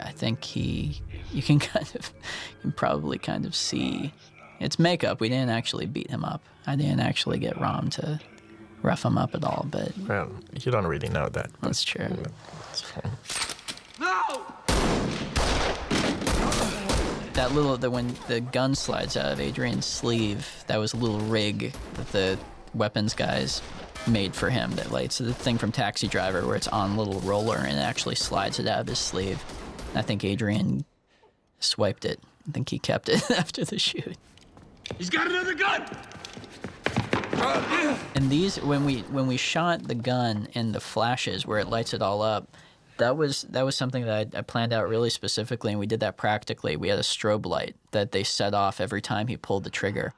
I think he, you can kind of, you can probably kind of see, it's makeup. We didn't actually beat him up. I didn't actually get Ram to rough him up at all, but Well, you don't really know that. that's true. It's fine. That little the when the gun slides out of Adrian's sleeve, that was a little rig that the weapons guys made for him. That like it's the thing from Taxi Driver where it's on a little roller and it actually slides it out of his sleeve. I think Adrian swiped it. I think he kept it after the shoot. He's got another gun! And these, when we when we shot the gun and the flashes where it lights it all up, that was that was something that I, I planned out really specifically, and we did that practically. We had a strobe light that they set off every time he pulled the trigger.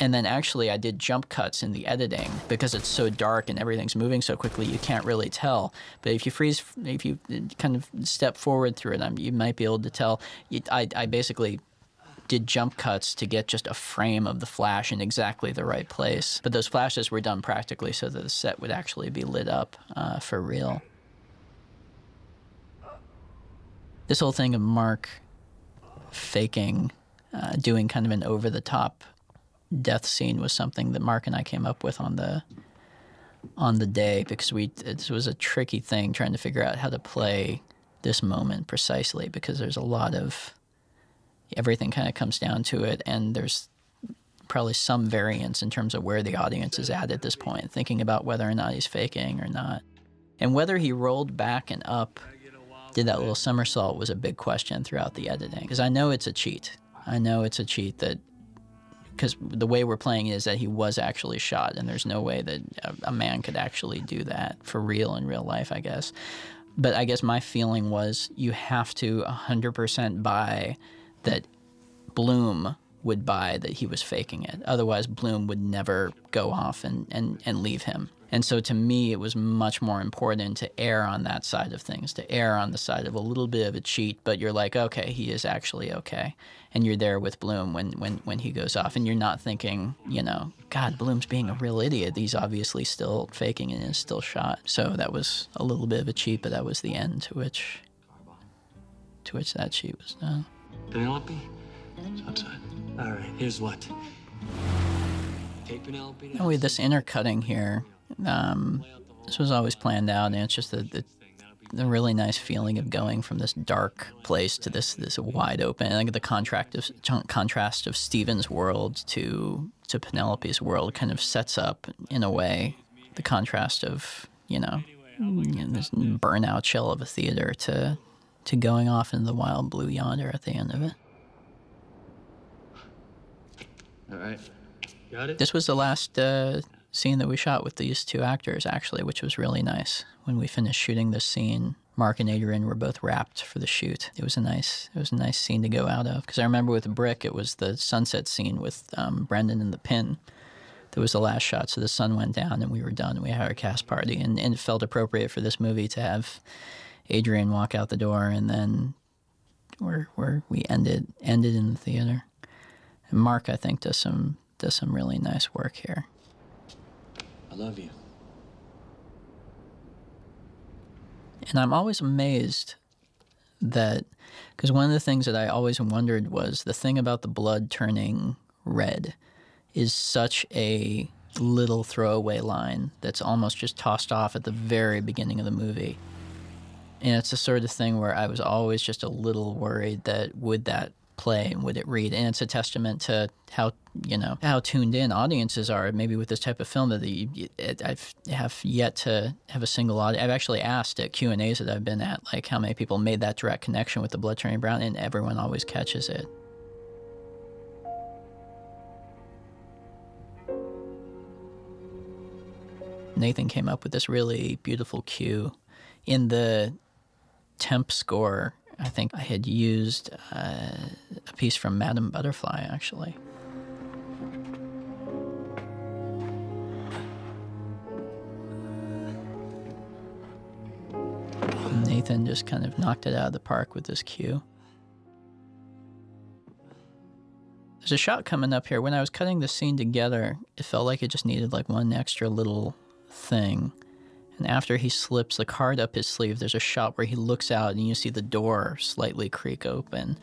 And then actually, I did jump cuts in the editing because it's so dark and everything's moving so quickly, you can't really tell. But if you freeze, if you kind of step forward through it, you might be able to tell. I, I basically did jump cuts to get just a frame of the flash in exactly the right place. But those flashes were done practically so that the set would actually be lit up uh, for real. This whole thing of Mark faking, uh, doing kind of an over the top death scene was something that Mark and I came up with on the on the day because we it was a tricky thing trying to figure out how to play this moment precisely because there's a lot of everything kind of comes down to it and there's probably some variance in terms of where the audience is at at this point thinking about whether or not he's faking or not. And whether he rolled back and up did that little somersault was a big question throughout the editing because I know it's a cheat I know it's a cheat that because the way we're playing is that he was actually shot, and there's no way that a, a, man could actually do that for real in real life, I guess. But I guess my feeling was you have to 100% buy that Bloom would buy that he was faking it. Otherwise, Bloom would never go off and, and, and leave him. And so to me, it was much more important to err on that side of things, to err on the side of a little bit of a cheat, but you're like, okay, he is actually okay. And you're there with Bloom when, when, when he goes off. And you're not thinking, you know, God, Bloom's being a real idiot. He's obviously still faking and is still shot. So that was a little bit of a cheat, but that was the end to which to which that cheat was done. Penelope? It's outside. All right, here's what. Take Penelope. Oh, with this intercutting here, um, this was always planned out, and it's just the, the, the really nice feeling of going from this dark place to this this wide open. I think the contrast of contrast of Stephen's world to to Penelope's world kind of sets up in a way the contrast of you know, you know this burnout shell of a theater to to going off into the wild blue yonder at the end of it. All right, got it. This was the last. Uh, scene that we shot with these two actors, actually, which was really nice. When we finished shooting this scene, Mark and Adrian were both wrapped for the shoot. It was a nice, it was a nice scene to go out of. Because I remember with Brick, it was the sunset scene with um, Brendan and the pin. That was the last shot. So the sun went down and we were done. We had our cast party, and, and it felt appropriate for this movie to have Adrian walk out the door, and then where where we ended ended in the theater. And Mark, I think, does some does some really nice work here. Love you. And I'm always amazed that, because one of the things that I always wondered was the thing about the blood turning red is such a little throwaway line that's almost just tossed off at the very beginning of the movie. And it's the sort of thing where I was always just a little worried that would that play and would it read. And it's a testament to how you know how tuned in audiences are maybe with this type of film that the, I've have yet to have a single audience I've actually asked at Q and A's that I've been at like how many people made that direct connection with the blood turning brown and everyone always catches it. Nathan came up with this really beautiful cue in the temp score I think I had used uh, a piece from Madame Butterfly, actually. Nathan just kind of knocked it out of the park with this cue. There's a shot coming up here. When I was cutting the scene together, it felt like it just needed like one extra little thing. And after he slips the card up his sleeve, there's a shot where he looks out and you see the door slightly creak open.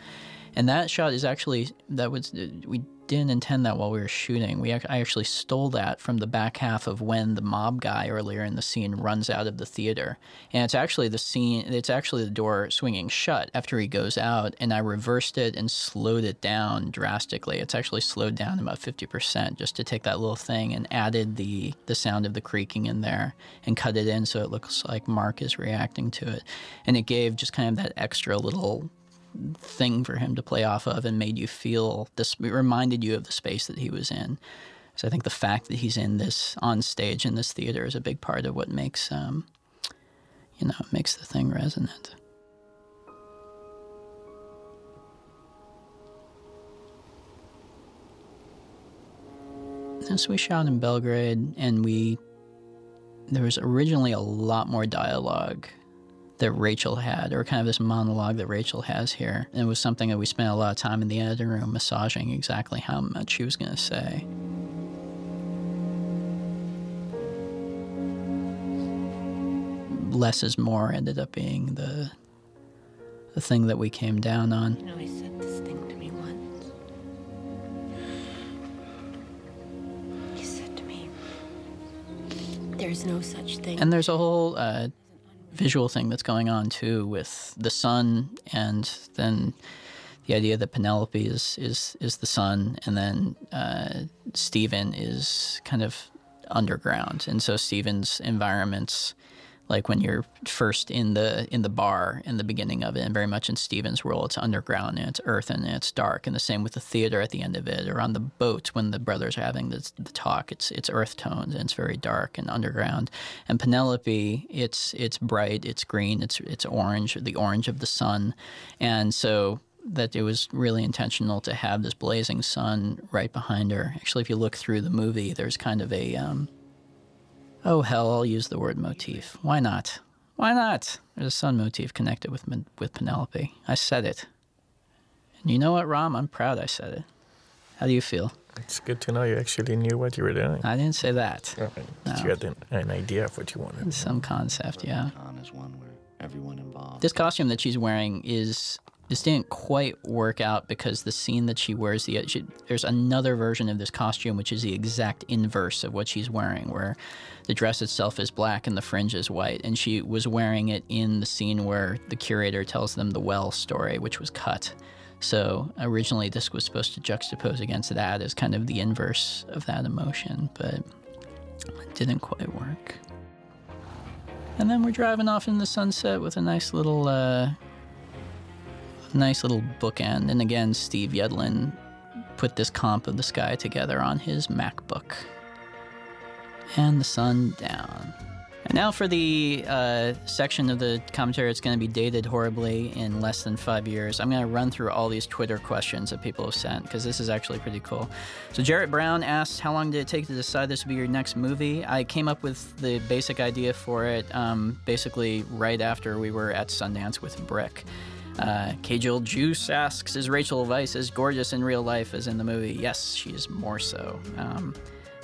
And that shot is actually that was uh, we didn't intend that while we were shooting. We I actually stole that from the back half of when the mob guy earlier in the scene runs out of the theater, and it's actually the scene. It's actually the door swinging shut after he goes out, and I reversed it and slowed it down drastically. It's actually slowed down about fifty percent just to take that little thing and added the the sound of the creaking in there and cut it in so it looks like Mark is reacting to it, and it gave just kind of that extra little thing for him to play off of and made you feel this reminded you of the space that he was in. So I think the fact that he's in this on stage in this theater is a big part of what makes um, you know makes the thing resonant. So we shot in Belgrade, and we there was originally a lot more dialogue that Rachel had, or kind of this monologue that Rachel has here. And it was something that we spent a lot of time in the editing room massaging exactly how much she was going to say. Less is more ended up being the the thing that we came down on. You know, he said this thing to me once. He said to me, There's no such thing. And there's a whole uh, visual thing that's going on too with the sun, and then the idea that Penelope is is is the sun, and then uh, Stephen is kind of underground, and so Stephen's environments. Like when you're first in the in the bar in the beginning of it, and very much in Stephen's world, it's underground and it's earthen and it's dark, and the same with the theater at the end of it, or on the boat when the brothers are having the, the talk, it's it's earth tones and it's very dark and underground. And Penelope, it's it's bright, it's green, it's it's orange, the orange of the sun, and so that it was really intentional to have this blazing sun right behind her. Actually, if you look through the movie, there's kind of a um, oh hell, I'll use the word motif. Why not? Why not? There's a sun motif connected with with Penelope. I said it. And you know what, Ram? I'm proud I said it. How do you feel? It's good to know you actually knew what you were doing. I didn't say that. Okay. No. You had an, an idea of what you wanted. Some concept, yeah. Con is one where everyone involved. This costume that she's wearing is this didn't quite work out because the scene that she wears the she, there's another version of this costume which is the exact inverse of what she's wearing where the dress itself is black and the fringe is white. And she was wearing it in the scene where the curator tells them the well story which was cut. So originally this was supposed to juxtapose against that as kind of the inverse of that emotion but it didn't quite work. And then we're driving off in the sunset with a nice little uh, nice little bookend. And again, Steve Yedlin put this comp of the sky together on his MacBook. And the sun down. And now for the uh, section of the commentary it's going to be dated horribly in less than five years. I'm going to run through all these Twitter questions that people have sent because this is actually pretty cool. So Jarrett Brown asks, "How long did it take to decide this would be your next movie?" I came up with the basic idea for it um, basically right after we were at Sundance with Brick. Uh, Juice asks, "Is Rachel Weisz as gorgeous in real life as in the movie?" Yes, she is more so. Um,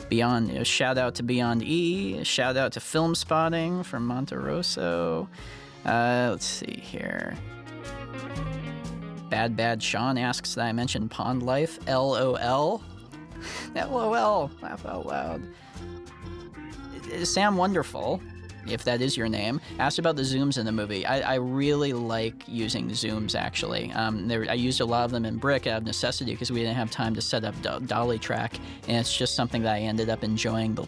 Beyond, you know, shout out to Beyond E, shout out to Film Spotting from Monterosso. Uh, let's see here. Bad Bad Sean asks that I mentioned Pond Life. LOL. LOL. Laugh out loud. Sam Wonderful, if that is your name, asked about the zooms in the movie. I, I really like using zooms, actually. Um, there, I used a lot of them in Brick out of necessity because we didn't have time to set up do- dolly track, and it's just something that I ended up enjoying the,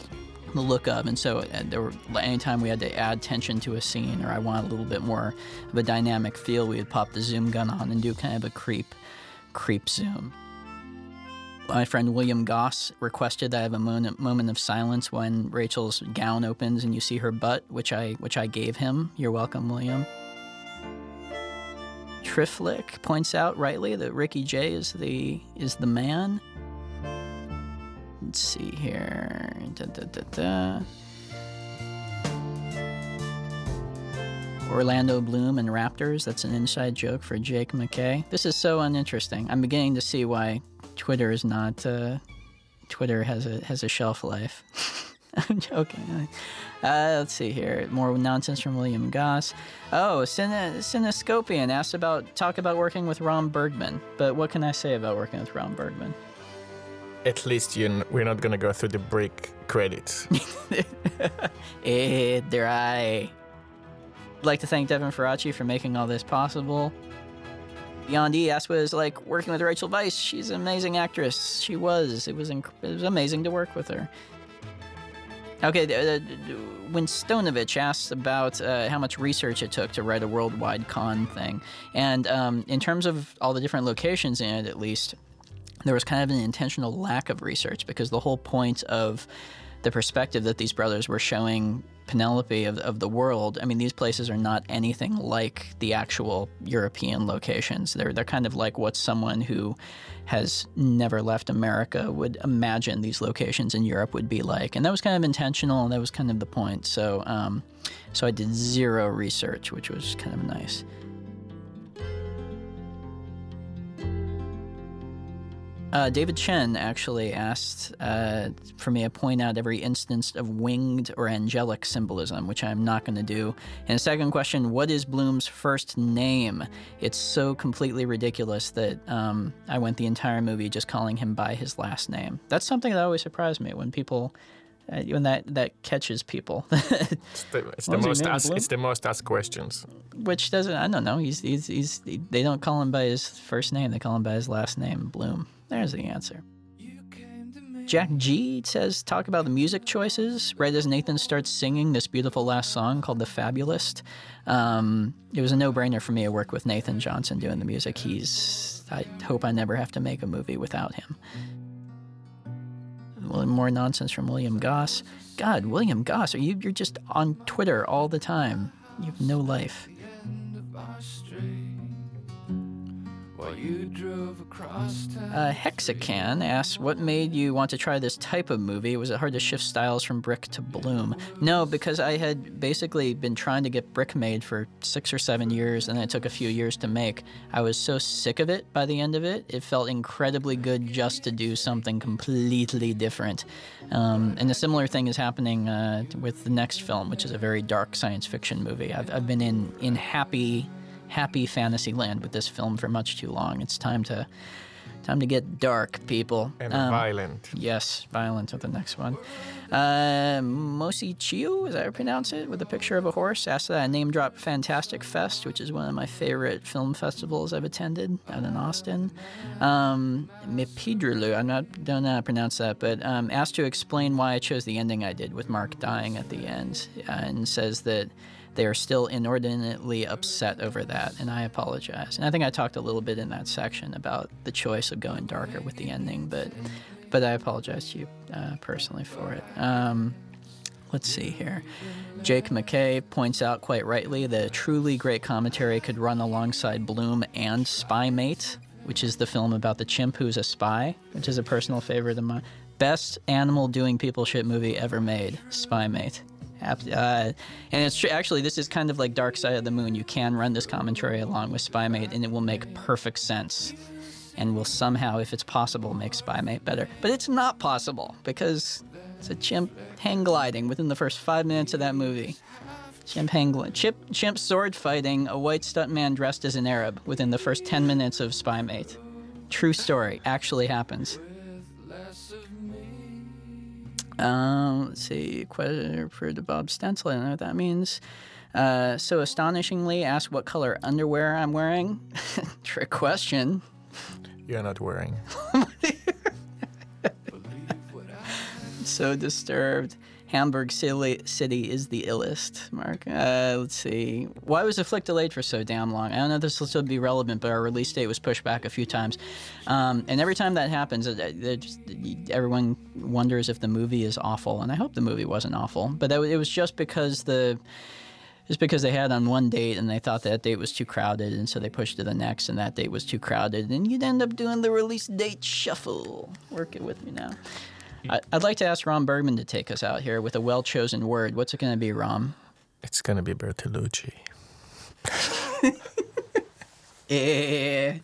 the look of. And so, uh, there were, anytime we had to add tension to a scene or I wanted a little bit more of a dynamic feel, we would pop the zoom gun on and do kind of a creep, creep zoom. My friend William Goss requested that I have a moment, of silence when Rachel's gown opens and you see her butt, which I which I gave him. You're welcome, William. Triflick points out rightly that Ricky Jay is the is the man. Let's see here. Da, da, da. Orlando Bloom and Raptors. That's an inside joke for Jake McKay. This is so uninteresting. I'm beginning to see why Twitter is not. Uh, Twitter has a has a shelf life. I'm joking. Uh, let's see here. More nonsense from William Goss. Oh, Cine- Cinescopian asked about talk about working with Ram Bergman. But what can I say about working with Ram Bergman? At least you n- we're not gonna go through the break credits. eh, dry. I'd like to thank Devin Faraci for making all this possible. Beyond E asked was like working with Rachel Weisz. She's an amazing actress. She was. It was inc- it was amazing to work with her. Okay, when Stonovich asks about uh, how much research it took to write a worldwide con thing, and um, in terms of all the different locations in it, at least, there was kind of an intentional lack of research because the whole point of the perspective that these brothers were showing Penelope of, of the world, I mean, these places are not anything like the actual European locations. They're, they're kind of like what someone who has never left America would imagine these locations in Europe would be like. And that was kind of intentional, and that was kind of the point. So, um, so I did zero research, which was kind of nice. Uh, David Chen actually asked uh, for me to point out every instance of winged or angelic symbolism, which I'm not going to do. And second question What is Bloom's first name? It's so completely ridiculous that um, I went the entire movie just calling him by his last name. That's something that always surprised me when people. Uh, when that, that catches people, it's the, it's the most asked, it's the most asked questions. Which doesn't I don't know. He's, he's he's they don't call him by his first name. They call him by his last name, Bloom. There's the answer. Jack G says, talk about the music choices. Right as Nathan starts singing this beautiful last song called The Fabulist, um, it was a no brainer for me to work with Nathan Johnson doing the music. He's, I hope I never have to make a movie without him. More nonsense from William Goss. God, William Goss, are you, you're just on Twitter all the time. You have no life. Uh, Hexican asks, What made you want to try this type of movie? Was it hard to shift styles from brick to bloom? No, because I had basically been trying to get brick made for six or seven years, and it took a few years to make. I was so sick of it by the end of it. It felt incredibly good just to do something completely different. Um, and a similar thing is happening uh, with the next film, which is a very dark science fiction movie. I've, I've been in, in happy happy fantasy land with this film for much too long. It's time to time to get dark, people. And um, violent. Yes, violent with the next one. Uh, Mosi Chiu, as I pronounce it, with a picture of a horse. Asked that I name drop Fantastic Fest, which is one of my favorite film festivals I've attended out in Austin. Um, Mepidrulu, I'm not don't know how to pronounce that, but um, asked to explain why I chose the ending I did with Mark dying at the end, uh, and says that they are still inordinately upset over that, and I apologize. And I think I talked a little bit in that section about the choice of going darker with the ending, but but I apologize to you uh, personally for it. Um, let's see here. Jake McKay points out quite rightly that a truly great commentary could run alongside Bloom and Spymate, which is the film about the chimp who's a spy, which is a personal favorite of mine. Best animal doing people shit movie ever made, Spymate. Uh, and it's true. Actually, this is kind of like Dark Side of the Moon. You can run this commentary along with Spymate, and it will make perfect sense, and will somehow, if it's possible, make Spymate better. But it's not possible because it's a chimp hang gliding within the first five minutes of that movie. Chimp hang chimp, chimp sword fighting a white stuntman dressed as an Arab within the first ten minutes of Spymate. True story. Actually happens. Um, let's see, question for the Bob Stencil. I don't know what that means. Uh, so astonishingly, ask what color underwear I'm wearing. Trick question. You're not wearing. so disturbed. Hamburg City is the illest, Mark. Uh, let's see. Why was the flick delayed for so damn long? I don't know if this will still be relevant, but our release date was pushed back a few times. Um, and every time that happens, it, it just, everyone wonders if the movie is awful. And I hope the movie wasn't awful. But that, it was just because the just because they had on one date and they thought that date was too crowded, and so they pushed to the next, and that date was too crowded, and you'd end up doing the release date shuffle. Work it with me now. I'd like to ask Ram Bergman to take us out here with a well chosen word. What's it going to be, Ron? It's going to be Bertolucci. eh.